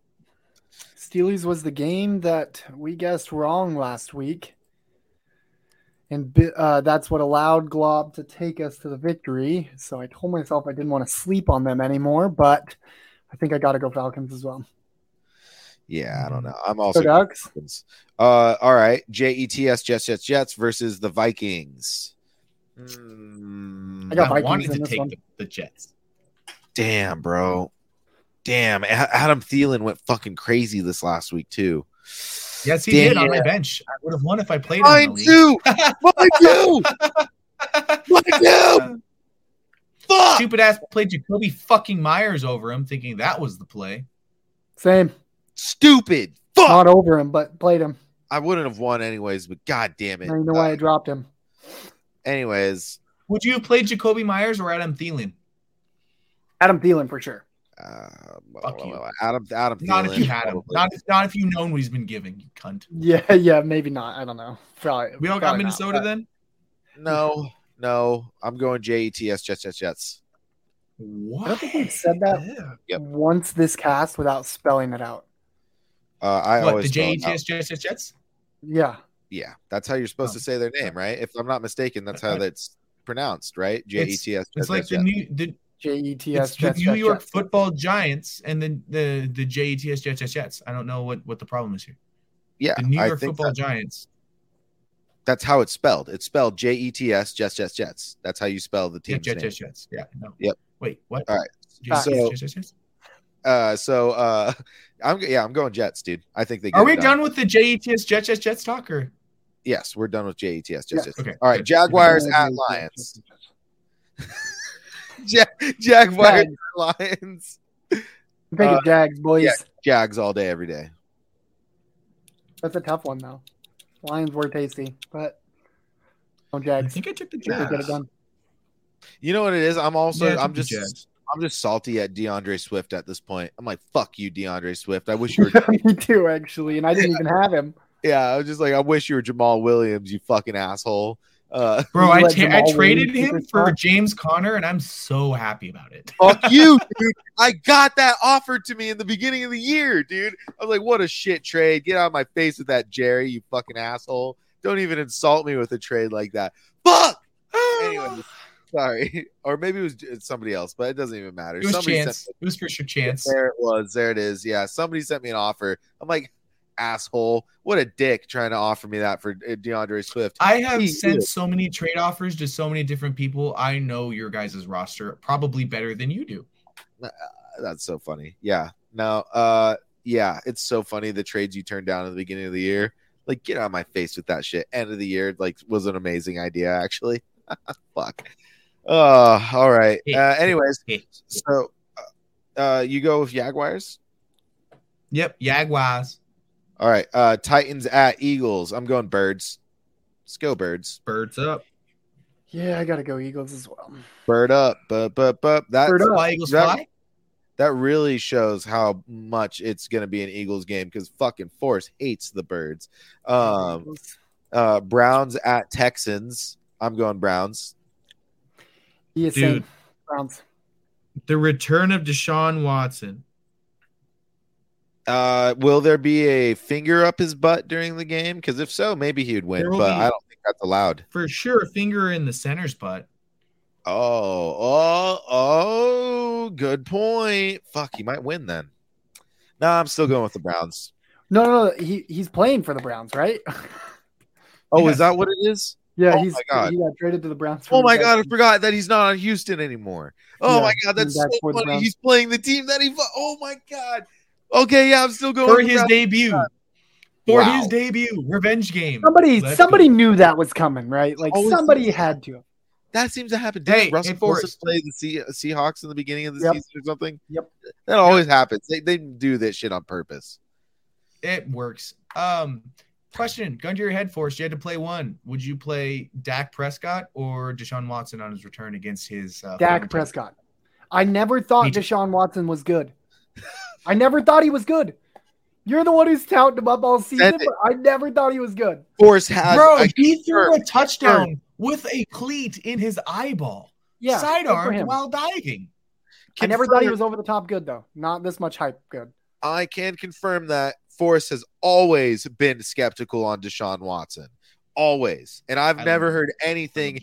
Steelers was the game that we guessed wrong last week. And uh, that's what allowed Glob to take us to the victory. So I told myself I didn't want to sleep on them anymore, but I think I got to go Falcons as well. Yeah, I don't know. I'm So also Ducks. Falcons. Uh, all right. Jets, Jets, Jets, Jets versus the Vikings. Hmm, I got I wanted in to this take one. the, the Jets. damn, bro. Damn, Adam Thielen went fucking crazy this last week too. Yes, he Damn. did on my bench. I would have won if I played him. in Mine the too. Mine too. Mine too. Fuck. Stupid ass played Jakobi fucking Meyers over him, thinking that was the play. Same. Stupid. Fuck. Not over him, but played him. I wouldn't have won anyways, but god damn it. Now you know why I Uh, dropped him. anyways, Would you have played Jakobi Meyers or Adam Thielen? Adam Thielen for sure. uh, Fuck you. Adam Adam Not if you Thielen, had him. Not if not if you known what he's been giving, you cunt. Yeah, yeah, maybe not. I don't know. Probably. We all got probably not, Minnesota then? No, no. I'm going Jets, Jets, Jets, Jets. What? I don't think we've said that Yep. once this cast without spelling it out. Uh, I What, always the spell it. JETS Jets Jets Jets? Yeah. Yeah, that's how you're supposed Oh. to say their name, right? If I'm not mistaken, that's how that's pronounced, right? J E T S. It's like the new the, J E T S it's the New York Football Giants and then the the JETS Jets Jets Jets. I don't know what what the problem is here. Yeah, The New York Football Giants. that's how it's spelled. It's spelled J E T S, Jets, Jets, Jets. That's how you spell the Yeah, team's Jets. Jets Jets. Yeah. No. Yep. Wait. What? All right. JETS, So- Jets, Jets, Jets? Uh, so uh, I'm yeah, I'm going Jets, dude. I think they. Get Are we done with the JETS Jets Jets Jets talk or? Yes, we're done with J E T S, Jets. Yes. Jets. Okay, All right. Jaguars at yeah, yeah, Lions. Ja- Jaguars Jags. Lions. I'm taking Uh, Jags, boys. yeah. Jags all day, every day. That's a tough one though. Lions were tasty, but no I Jags. think I took the They get it Jags. done. You know what it is? I'm also Yeah, I I'm just Jags. I'm just salty at D'Andre Swift at this point. I'm like, fuck you, D'Andre Swift. I wish you were Me too, actually, and I didn't even have him. yeah, I was just like, I wish you were Jamaal Williams, you fucking asshole. Uh Bro, You I, let ta- I Jamaal traded Williams him for his James Conner, and I'm so happy about it. fuck you, dude. I got that offered to me in the beginning of the year, dude. I was like, what a shit trade. Get out of my face with that, Jerry, you fucking asshole. Don't even insult me with a trade like that. Fuck. Anyway, sorry. Or maybe it was somebody else, but it doesn't even matter. It was Somebody sent chance. It was sure chance. There it was. There it is. Yeah, somebody sent me an offer. I'm like, asshole. What a dick trying to offer me that for uh, D'Andre Swift. I have He sent is. so many trade offers to so many different people. I know your guys' roster probably better than you do. That's so funny. Yeah. No. Uh. Yeah. It's so funny the trades you turned down at the beginning of the year. Like, get out of my face with that shit. End of the year, like, was an amazing idea. Actually. Fuck. Oh. All right. Uh. Anyways. So. Uh, uh, you go with Jaguars. Yep, Jaguars, All right. Uh. Titans at Eagles. I'm going Birds. Let's go Birds. birds up. Yeah, I gotta go Eagles as well. Bird up. But but but that Bird up. Eagles that- fly. that really shows how much it's going to be an Eagles game because fucking Force hates the birds. Um, uh, Browns at Texans. I'm going Browns. He is Dude. Browns. The return of Deshaun Watson. Uh, will there be a finger up his butt during the game? Because if so, maybe he would win, but be. I don't think that's allowed. For sure, a finger in the center's butt. Oh, oh, oh, good point. Fuck, he might win then. No, I'm still going with the Browns. No, no, no. He he's playing for the Browns, right? Oh, Yes. is that what it is? Yeah, Oh he's my God. he got traded to the Browns. Oh my the god, I forgot that he's not on Houston anymore. Oh Yeah, my god, that's so back for the funny. Browns. He's playing the team that he. Oh my god. Okay, yeah, I'm still going for with his Browns. debut. For Wow. his debut, revenge game. Somebody, Let's somebody go. knew that was coming, right? Like Always somebody seems- had to. That seems to happen. Didn't Hey, Russell hey, Wilson Forrest. play the Se- Seahawks in the beginning of the Yep. season or something? Yep. That always happens. They they do this shit on purpose. It works. Um, question: Gun to your head, Force. You had to play one. Would you play Dak Prescott or Deshaun Watson on his return against his uh, Dak former Prescott. I never thought Me too. Deshaun Watson was good. I never thought he was good. You're the one who's touting him up all season, but I never thought he was good. Force team? has Bro, I he threw a confirmed- touchdown with a cleat in his eyeball, Yeah, sidearm while diving. I never thought he was over the top good though. Not this much hype good. I can confirm that Forrest has always been skeptical on Deshaun Watson. Always. And I've never love- heard anything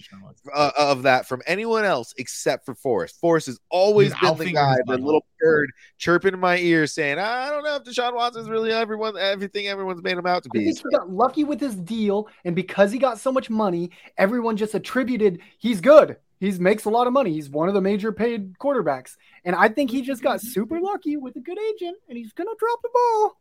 uh, of that from anyone else except for Forrest. Forrest has always Dude, been I'll the guy, the little bird chirping in my ear saying, I don't know if Deshaun Watson's really everyone everything everyone's made him out to I be. think he got lucky with his deal, and because he got so much money, everyone just attributed he's good. He makes a lot of money. He's one of the major paid quarterbacks, and I think he just got super lucky with a good agent, and he's gonna drop the ball.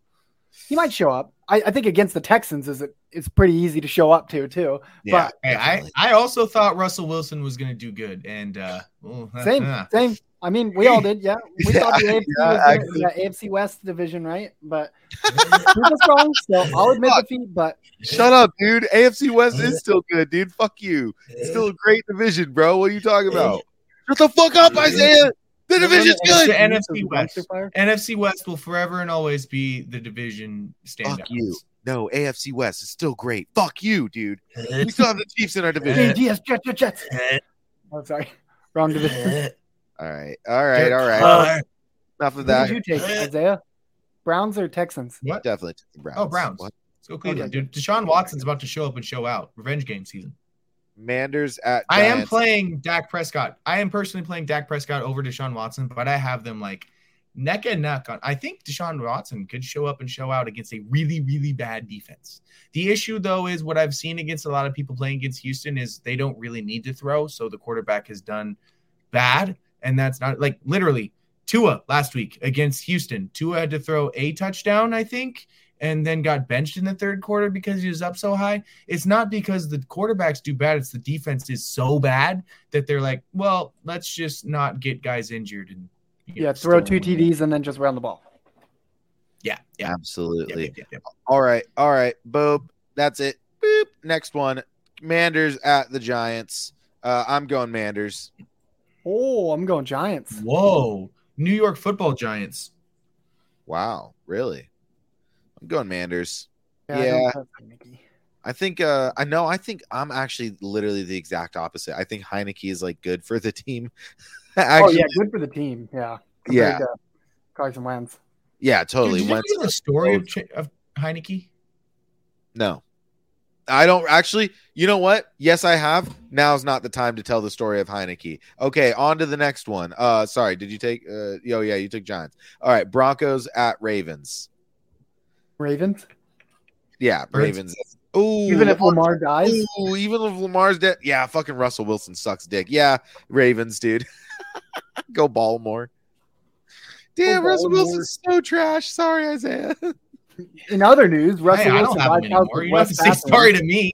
He might show up. I, I think against the Texans is it, it's pretty easy to show up to too. Yeah, Hey, I. I also thought Russell Wilson was going to do good, and uh, oh, Same, same. I mean, we all did. Yeah, we Yeah, thought the AFC yeah, was gonna, yeah, AFC West division, right? But prove wrong. So I'll admit defeat, but Shut up, dude. AFC West is still good, dude. Fuck you. It's still a great division, bro. What are you talking about? Shut the fuck up, Isaiah. The division's It's good. the NFC West. NFC West will forever and always be the division standout. Fuck you. No, AFC West is still great. Fuck you, dude. We still have the Chiefs in our division. JDS, Jets, Jets, Jets. Oh, sorry, wrong division. All right, all right, all right. Uh, Enough of that. Who that. did you take, Isaiah? Browns or Texans? what? Definitely the Browns. Oh, Browns. What? Let's go Cleveland, dude. Deshaun Watson's about to show up and show out. Revenge game season. Manders at I am playing Dak Prescott. I am personally playing Dak Prescott over Deshaun Watson, but I have them like neck and neck on. I think Deshaun Watson could show up and show out against a really, really bad defense. The issue, though, is what I've seen against a lot of people playing against Houston is they don't really need to throw, so the quarterback has done bad, and that's not like literally Tua last week against Houston. Tua had to throw a touchdown, I think, and then got benched in the third quarter because he was up so high. It's not because the quarterbacks do bad, it's the defense is so bad that they're like, well, let's just not get guys injured and you know, Yeah, throw two win. TDs and then just run the ball. Yeah, yeah. yeah, Absolutely. yeah, yeah, yeah. All right, all right. Boop. That's it. Boop. Next one. Manders at the Giants. Uh, I'm going Manders. Oh, I'm going Giants. Whoa. New York football giants. Wow, really? I'm going Manders. I don't Yeah. trust Mickey. I think uh I know I think I'm actually literally the exact opposite. I think Heinicke is like good for the team. Oh yeah, good for the team. Yeah. Yeah. to Carson Wentz. yeah, totally. Dude, did Wentz- you know the story of, Ch- of Heinicke? No. I don't actually. You know what? Yes, I have. Now's not the time to tell the story of Heinicke. Okay, on to the next one. Uh, sorry, did you take? Uh, oh yeah, you took Giants. All right, Broncos at Ravens. Ravens. Yeah, Birds. Ravens. Ooh, Even if Lamar dies, Ooh, even if Lamar's dead. Yeah, fucking Russell Wilson sucks dick. Yeah, Ravens, dude. Go Baltimore. Damn, Go Russell Baltimore. Wilson's so trash. Sorry, Isaiah. in other news, Russell Hey, I don't have him anymore. You have to say sorry to me.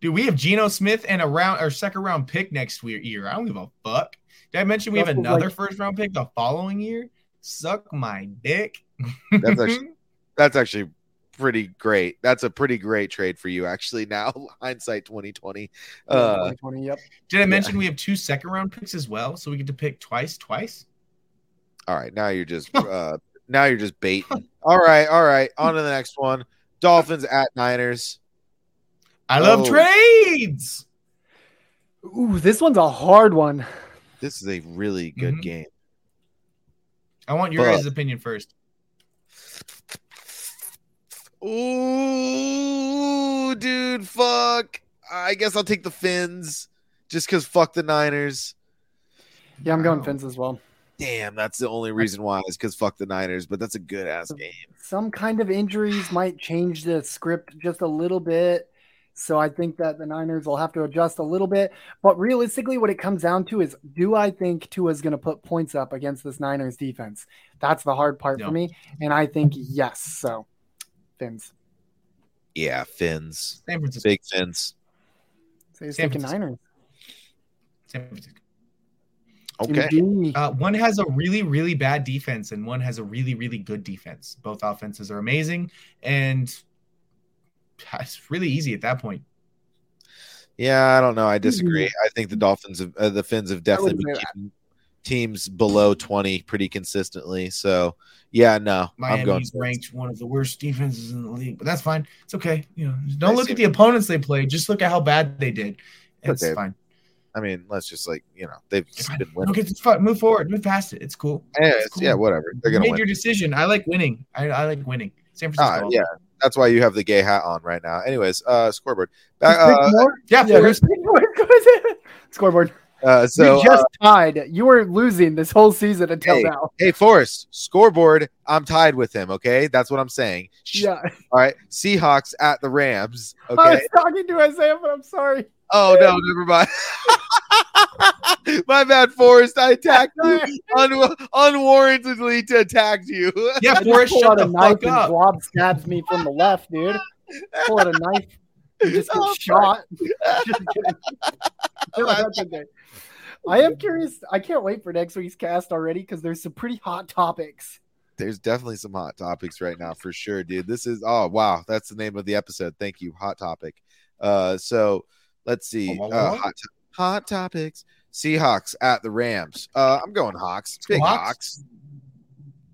Dude, we have Geno Smith and a round or second round pick next year- year. I don't give a fuck. Did I mention we have Russell's another like- first round pick the following year? Suck my dick. That's actually that's actually pretty great. That's a pretty great trade for you, actually. Now, hindsight twenty twenty. Uh, 2020, yep. Did I mention we have two second round picks as well? So we get to pick twice, twice. all right, now you're just uh, now you're just baiting. All right, all right. On to the next one. Dolphins at Niners. I love Oh. trades. Ooh, this one's a hard one. This is a really good Mhm. game. I want your But- guys' opinion first. Ooh, dude, fuck. I guess I'll take the Fins just because fuck the Niners. Yeah, I'm going Wow. Fins as well. Damn, that's the only reason why is because fuck the Niners, but that's a good ass game. Some kind of injuries might change the script just a little bit. So I think that the Niners will have to adjust a little bit. But realistically, what it comes down to is do I think Tua's going to put points up against this Niners defense? That's the hard part No. for me. And I think yes. So, Fins. Yeah, fins. San Francisco. Big fins. So he's San thinking Francisco. Niners. San Francisco. Okay. Uh, one has a really, really bad defense, and one has a really, really good defense. Both offenses are amazing, and it's really easy at that point. Yeah, I don't know. I disagree. I think the Dolphins, have, uh, the Fins have definitely been keeping teams below 20 pretty consistently. So, yeah, no, I'm going. Miami's Fins. ranked one of the worst defenses in the league, but that's fine. It's okay. You know, don't I look see at the opponents they played. Just look at how bad they did. It's Okay. fine. I mean, let's just like, you know, they've It's been winning. Okay, it's fine. Move forward. Move past it. It's cool. Yeah, It's it's- cool. yeah, whatever. They're going to made win. your decision. I like winning. I, I like winning. San Francisco. Ah, yeah, that's why you have the gay hat on right now. Anyways, uh, scoreboard. Back, uh. Yeah, Yeah, Forrest. Scoreboard. Uh, so, you just uh, tied. You were losing this whole season until Hey. now. hey, Forrest, scoreboard. I'm tied with him. Okay, that's what I'm saying. Yeah. All right, Seahawks at the Rams. Okay. I was talking to Isaiah, but I'm sorry. Oh no, never mind. My bad, Forrest. I attacked you un- unwarrantedly to attack you. Yeah, I just Forrest, shut the a knife fuck and up. Blob stabs me from the left, dude. Pull out a knife. You just get Oh, shot. Just kidding. No, that's okay. I am curious. I can't wait for next week's cast already because there's some pretty hot topics. There's definitely some hot topics right now for sure, dude. This is oh wow, that's the name of the episode. Thank you, hot topic. Uh, so let's see, uh, hot, hot topics. Seahawks at the Rams. Uh, I'm going Hawks. Big Hawks? Hawks.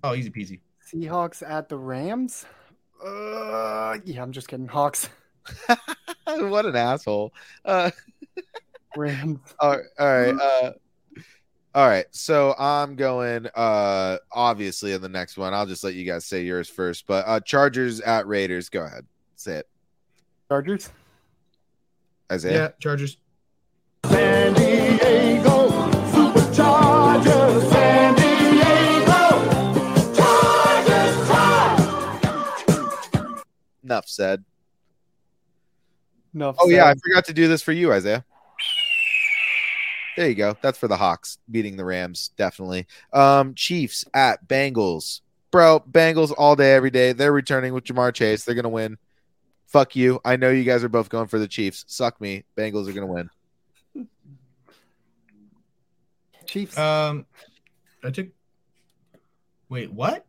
Oh, easy peasy. Seahawks at the Rams. Uh, yeah, I'm just kidding. Hawks, what an asshole. Uh, Rams. all right, all right. Uh, all right. So I'm going. Uh, obviously in the next one, I'll just let you guys say yours first. But uh, Chargers at Raiders. Go ahead. Say it, Chargers. Isaiah. Yeah, Chargers. San Diego Superchargers, San Diego Chargers, Chargers. Enough said. No. Oh yeah, I forgot to do this for you, Isaiah. There you go. That's for the Hawks beating the Rams, definitely. Um, Chiefs at Bengals. Bro, Bengals all day, every day. They're returning with Ja'Marr Chase. They're gonna win. Fuck you. I know you guys are both going for the Chiefs. Suck me. Bengals are gonna win. Chiefs. Um, I took. Wait, what?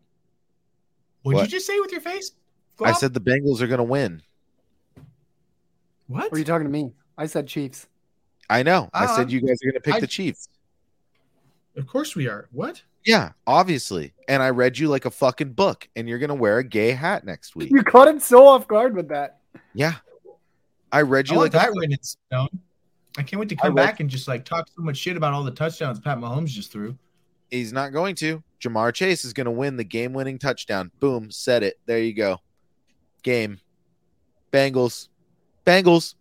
What'd What? you just say with your face? I Glob? said the Bengals are gonna win. What? Were you talking to me? I said Chiefs. I know. I Uh, said you guys are gonna pick I- the Chiefs. Of course we are. What? Yeah, obviously. And I read you like a fucking book, and you're gonna wear a gay hat next week. You caught him so off guard with that. Yeah. I read you want like a that written in stone. I can't wait to come back and just like talk so much shit about all the touchdowns Pat Mahomes just threw. He's not going to. Ja'Marr Chase is going to win the game winning touchdown. Boom. Said it. There you go. Game. Bengals. Bengals.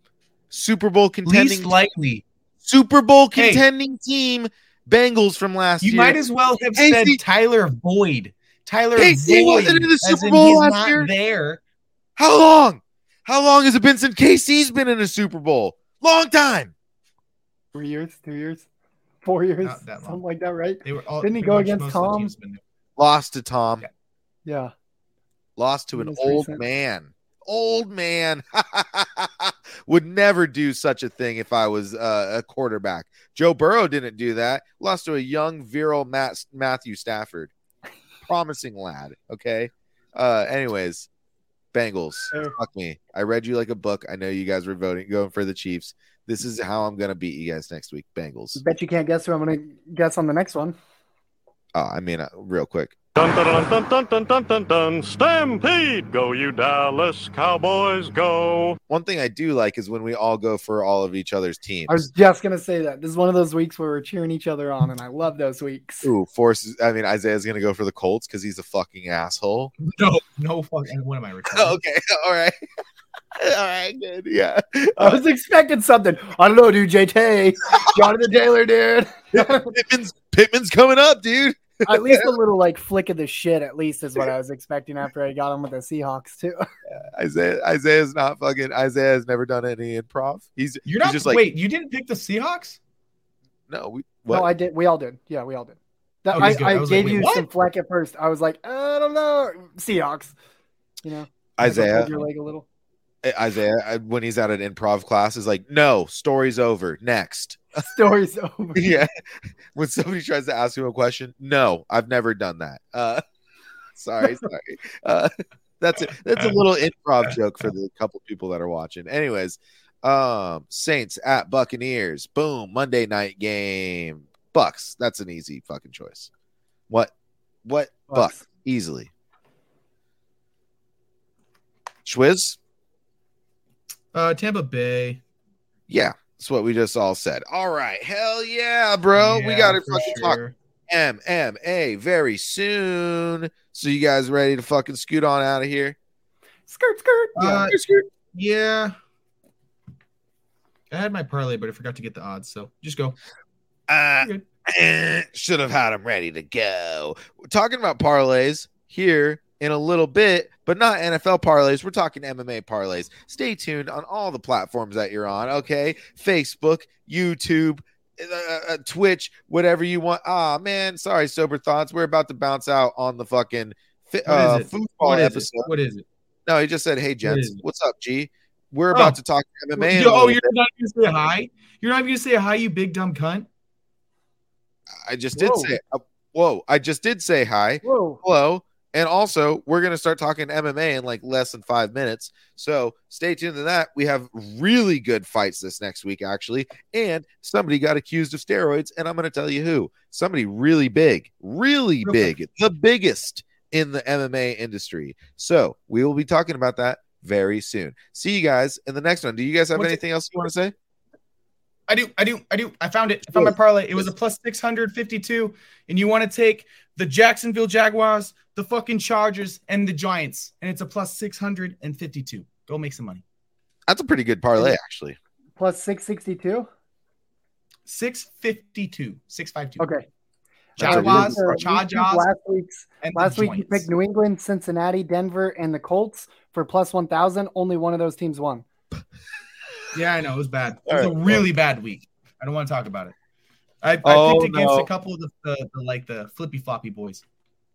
Super Bowl contending. Least likely. Super Bowl Hey. contending team. Bengals from last You year. You might as well have Hey, said see- Tyler Boyd. Tyler Hey, Boyd. he wasn't in the Super in Bowl he's last not year. There. How long? How long has it been since KC's been in a Super Bowl? Long time. Three years, two years, four years, that long. something like that, right? They were all. Didn't he go against most of the Tom? teams been there. Lost to Tom. Yeah. Yeah. Lost to an old recent. man. Old man would never do such a thing if I was uh, a quarterback. Joe Burrow didn't do that. Lost to a young, virile Matt, Matthew Stafford. Promising lad. Okay. Uh, anyways, Bengals. Fair. Fuck me. I read you like a book. I know you guys were voting, going for the Chiefs. This is how I'm gonna beat you guys next week. Bengals. Bet you can't guess who I'm going to guess on the next one. Oh, I mean, uh, real quick. Dun dun dun dun dun dun dun dun Stampede, go you Dallas Cowboys, go! One thing I do like is when we all go for all of each other's teams. I was just gonna say that this is one of those weeks where we're cheering each other on, and I love those weeks. Ooh, forces. I mean, Isaiah's gonna go for the Colts because he's a fucking asshole. No, no fucking. What am I? okay, all right. All right, good. Yeah. I was expecting something. I don't know, dude. JT, Jonathan Taylor, dude. Pittman's, Pittman's coming up, dude at least a little like flick of the shit. At least is what I was expecting after I got him with the Seahawks too. Isaiah Isaiah's not fucking Isaiah has never done any improv. He's You're he's not just like wait. You didn't pick the Seahawks? no, we what No, I did. We all did. Yeah, we all did. That, Okay, I. I, I gave like, you what? some flack at first. I was like, I don't know, Seahawks. You know, Isaiah hold your leg a little. Eh, Isaiah when he's at an improv class is like, no, story's over. Next. Story's over. yeah. When somebody tries to ask him a question, no, I've never done that. Uh sorry, sorry. Uh that's a that's a little improv joke for the couple people that are watching. Anyways, um Saints at Buccaneers. Boom, Monday night game. Bucs. That's an easy fucking choice. What what Bucs, Bucs. easily. Schwiz? Uh, Tampa Bay. Yeah, that's what we just all said. All right, hell yeah, bro. we got to for fucking talk. MMA very soon. So you guys ready to fucking scoot on out of here? Skirt, skirt. Uh, yeah. I had my parlay, but I forgot to get the odds. So just go. Uh, You're good. eh, should have had them ready to go. We're talking about parlays here in a little bit, but not NFL parlays. We're talking MMA parlays. Stay tuned on all the platforms that you're on. Okay, Facebook, YouTube. Uh, uh, Twitch, whatever you want. Ah, man, sorry, sober thoughts. We're about to bounce out on the fucking What uh, football What is episode. it? What is it? No, he just said, "Hey, gents, it? what's up, G? We're about Oh. to talk MMA." Oh, you're bit." not gonna say hi. You're not gonna say hi, you big dumb cunt. I just did Whoa. say, uh, "Whoa!" I just did say hi, Whoa. hello, and also we're gonna start talking MMA in like less than five minutes. So stay tuned to that. We have really good fights this next week, actually, and somebody got accused of steroids, and I'm gonna tell you who. Somebody really big, really big, the biggest in the MMA industry. So we will be talking about that very soon. See you guys in the next one. Do you guys have What's it- anything else you want to say? I do, I do, I do. I found it. I found my parlay. It was a plus 652. And you want to take the Jacksonville Jaguars, the fucking Chargers, and the Giants. And it's a plus 652. Go make some money. That's a pretty good parlay, actually. Plus six sixty two. 652. 652. Okay. Jaguars, Uh, we took Chargers, last week's and the last week you picked New England, Cincinnati, Denver, and the Colts for plus one thousand. Only one of those teams won. Yeah, I know. It was bad. It was All a right. really bad week. I don't want to talk about it. I, I Oh, picked against no. a couple of the, the, the like the flippy floppy boys.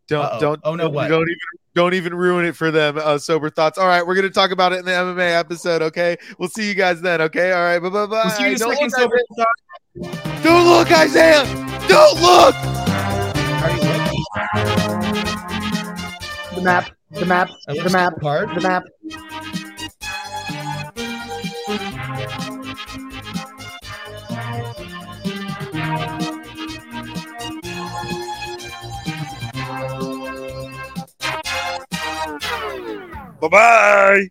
Don't Uh-oh. don't Oh, no, don't, what? don't even don't even ruin it for them. Uh, sober thoughts. All right, we're gonna talk about it in the MMA episode. Okay, we'll see you guys then. Okay, all right, bye bye bye. We'll see you in Don't second, look, sober Isaiah. Don't look, Isaiah. Don't look. The map. The map. I The map. hard. The map. Bye bye.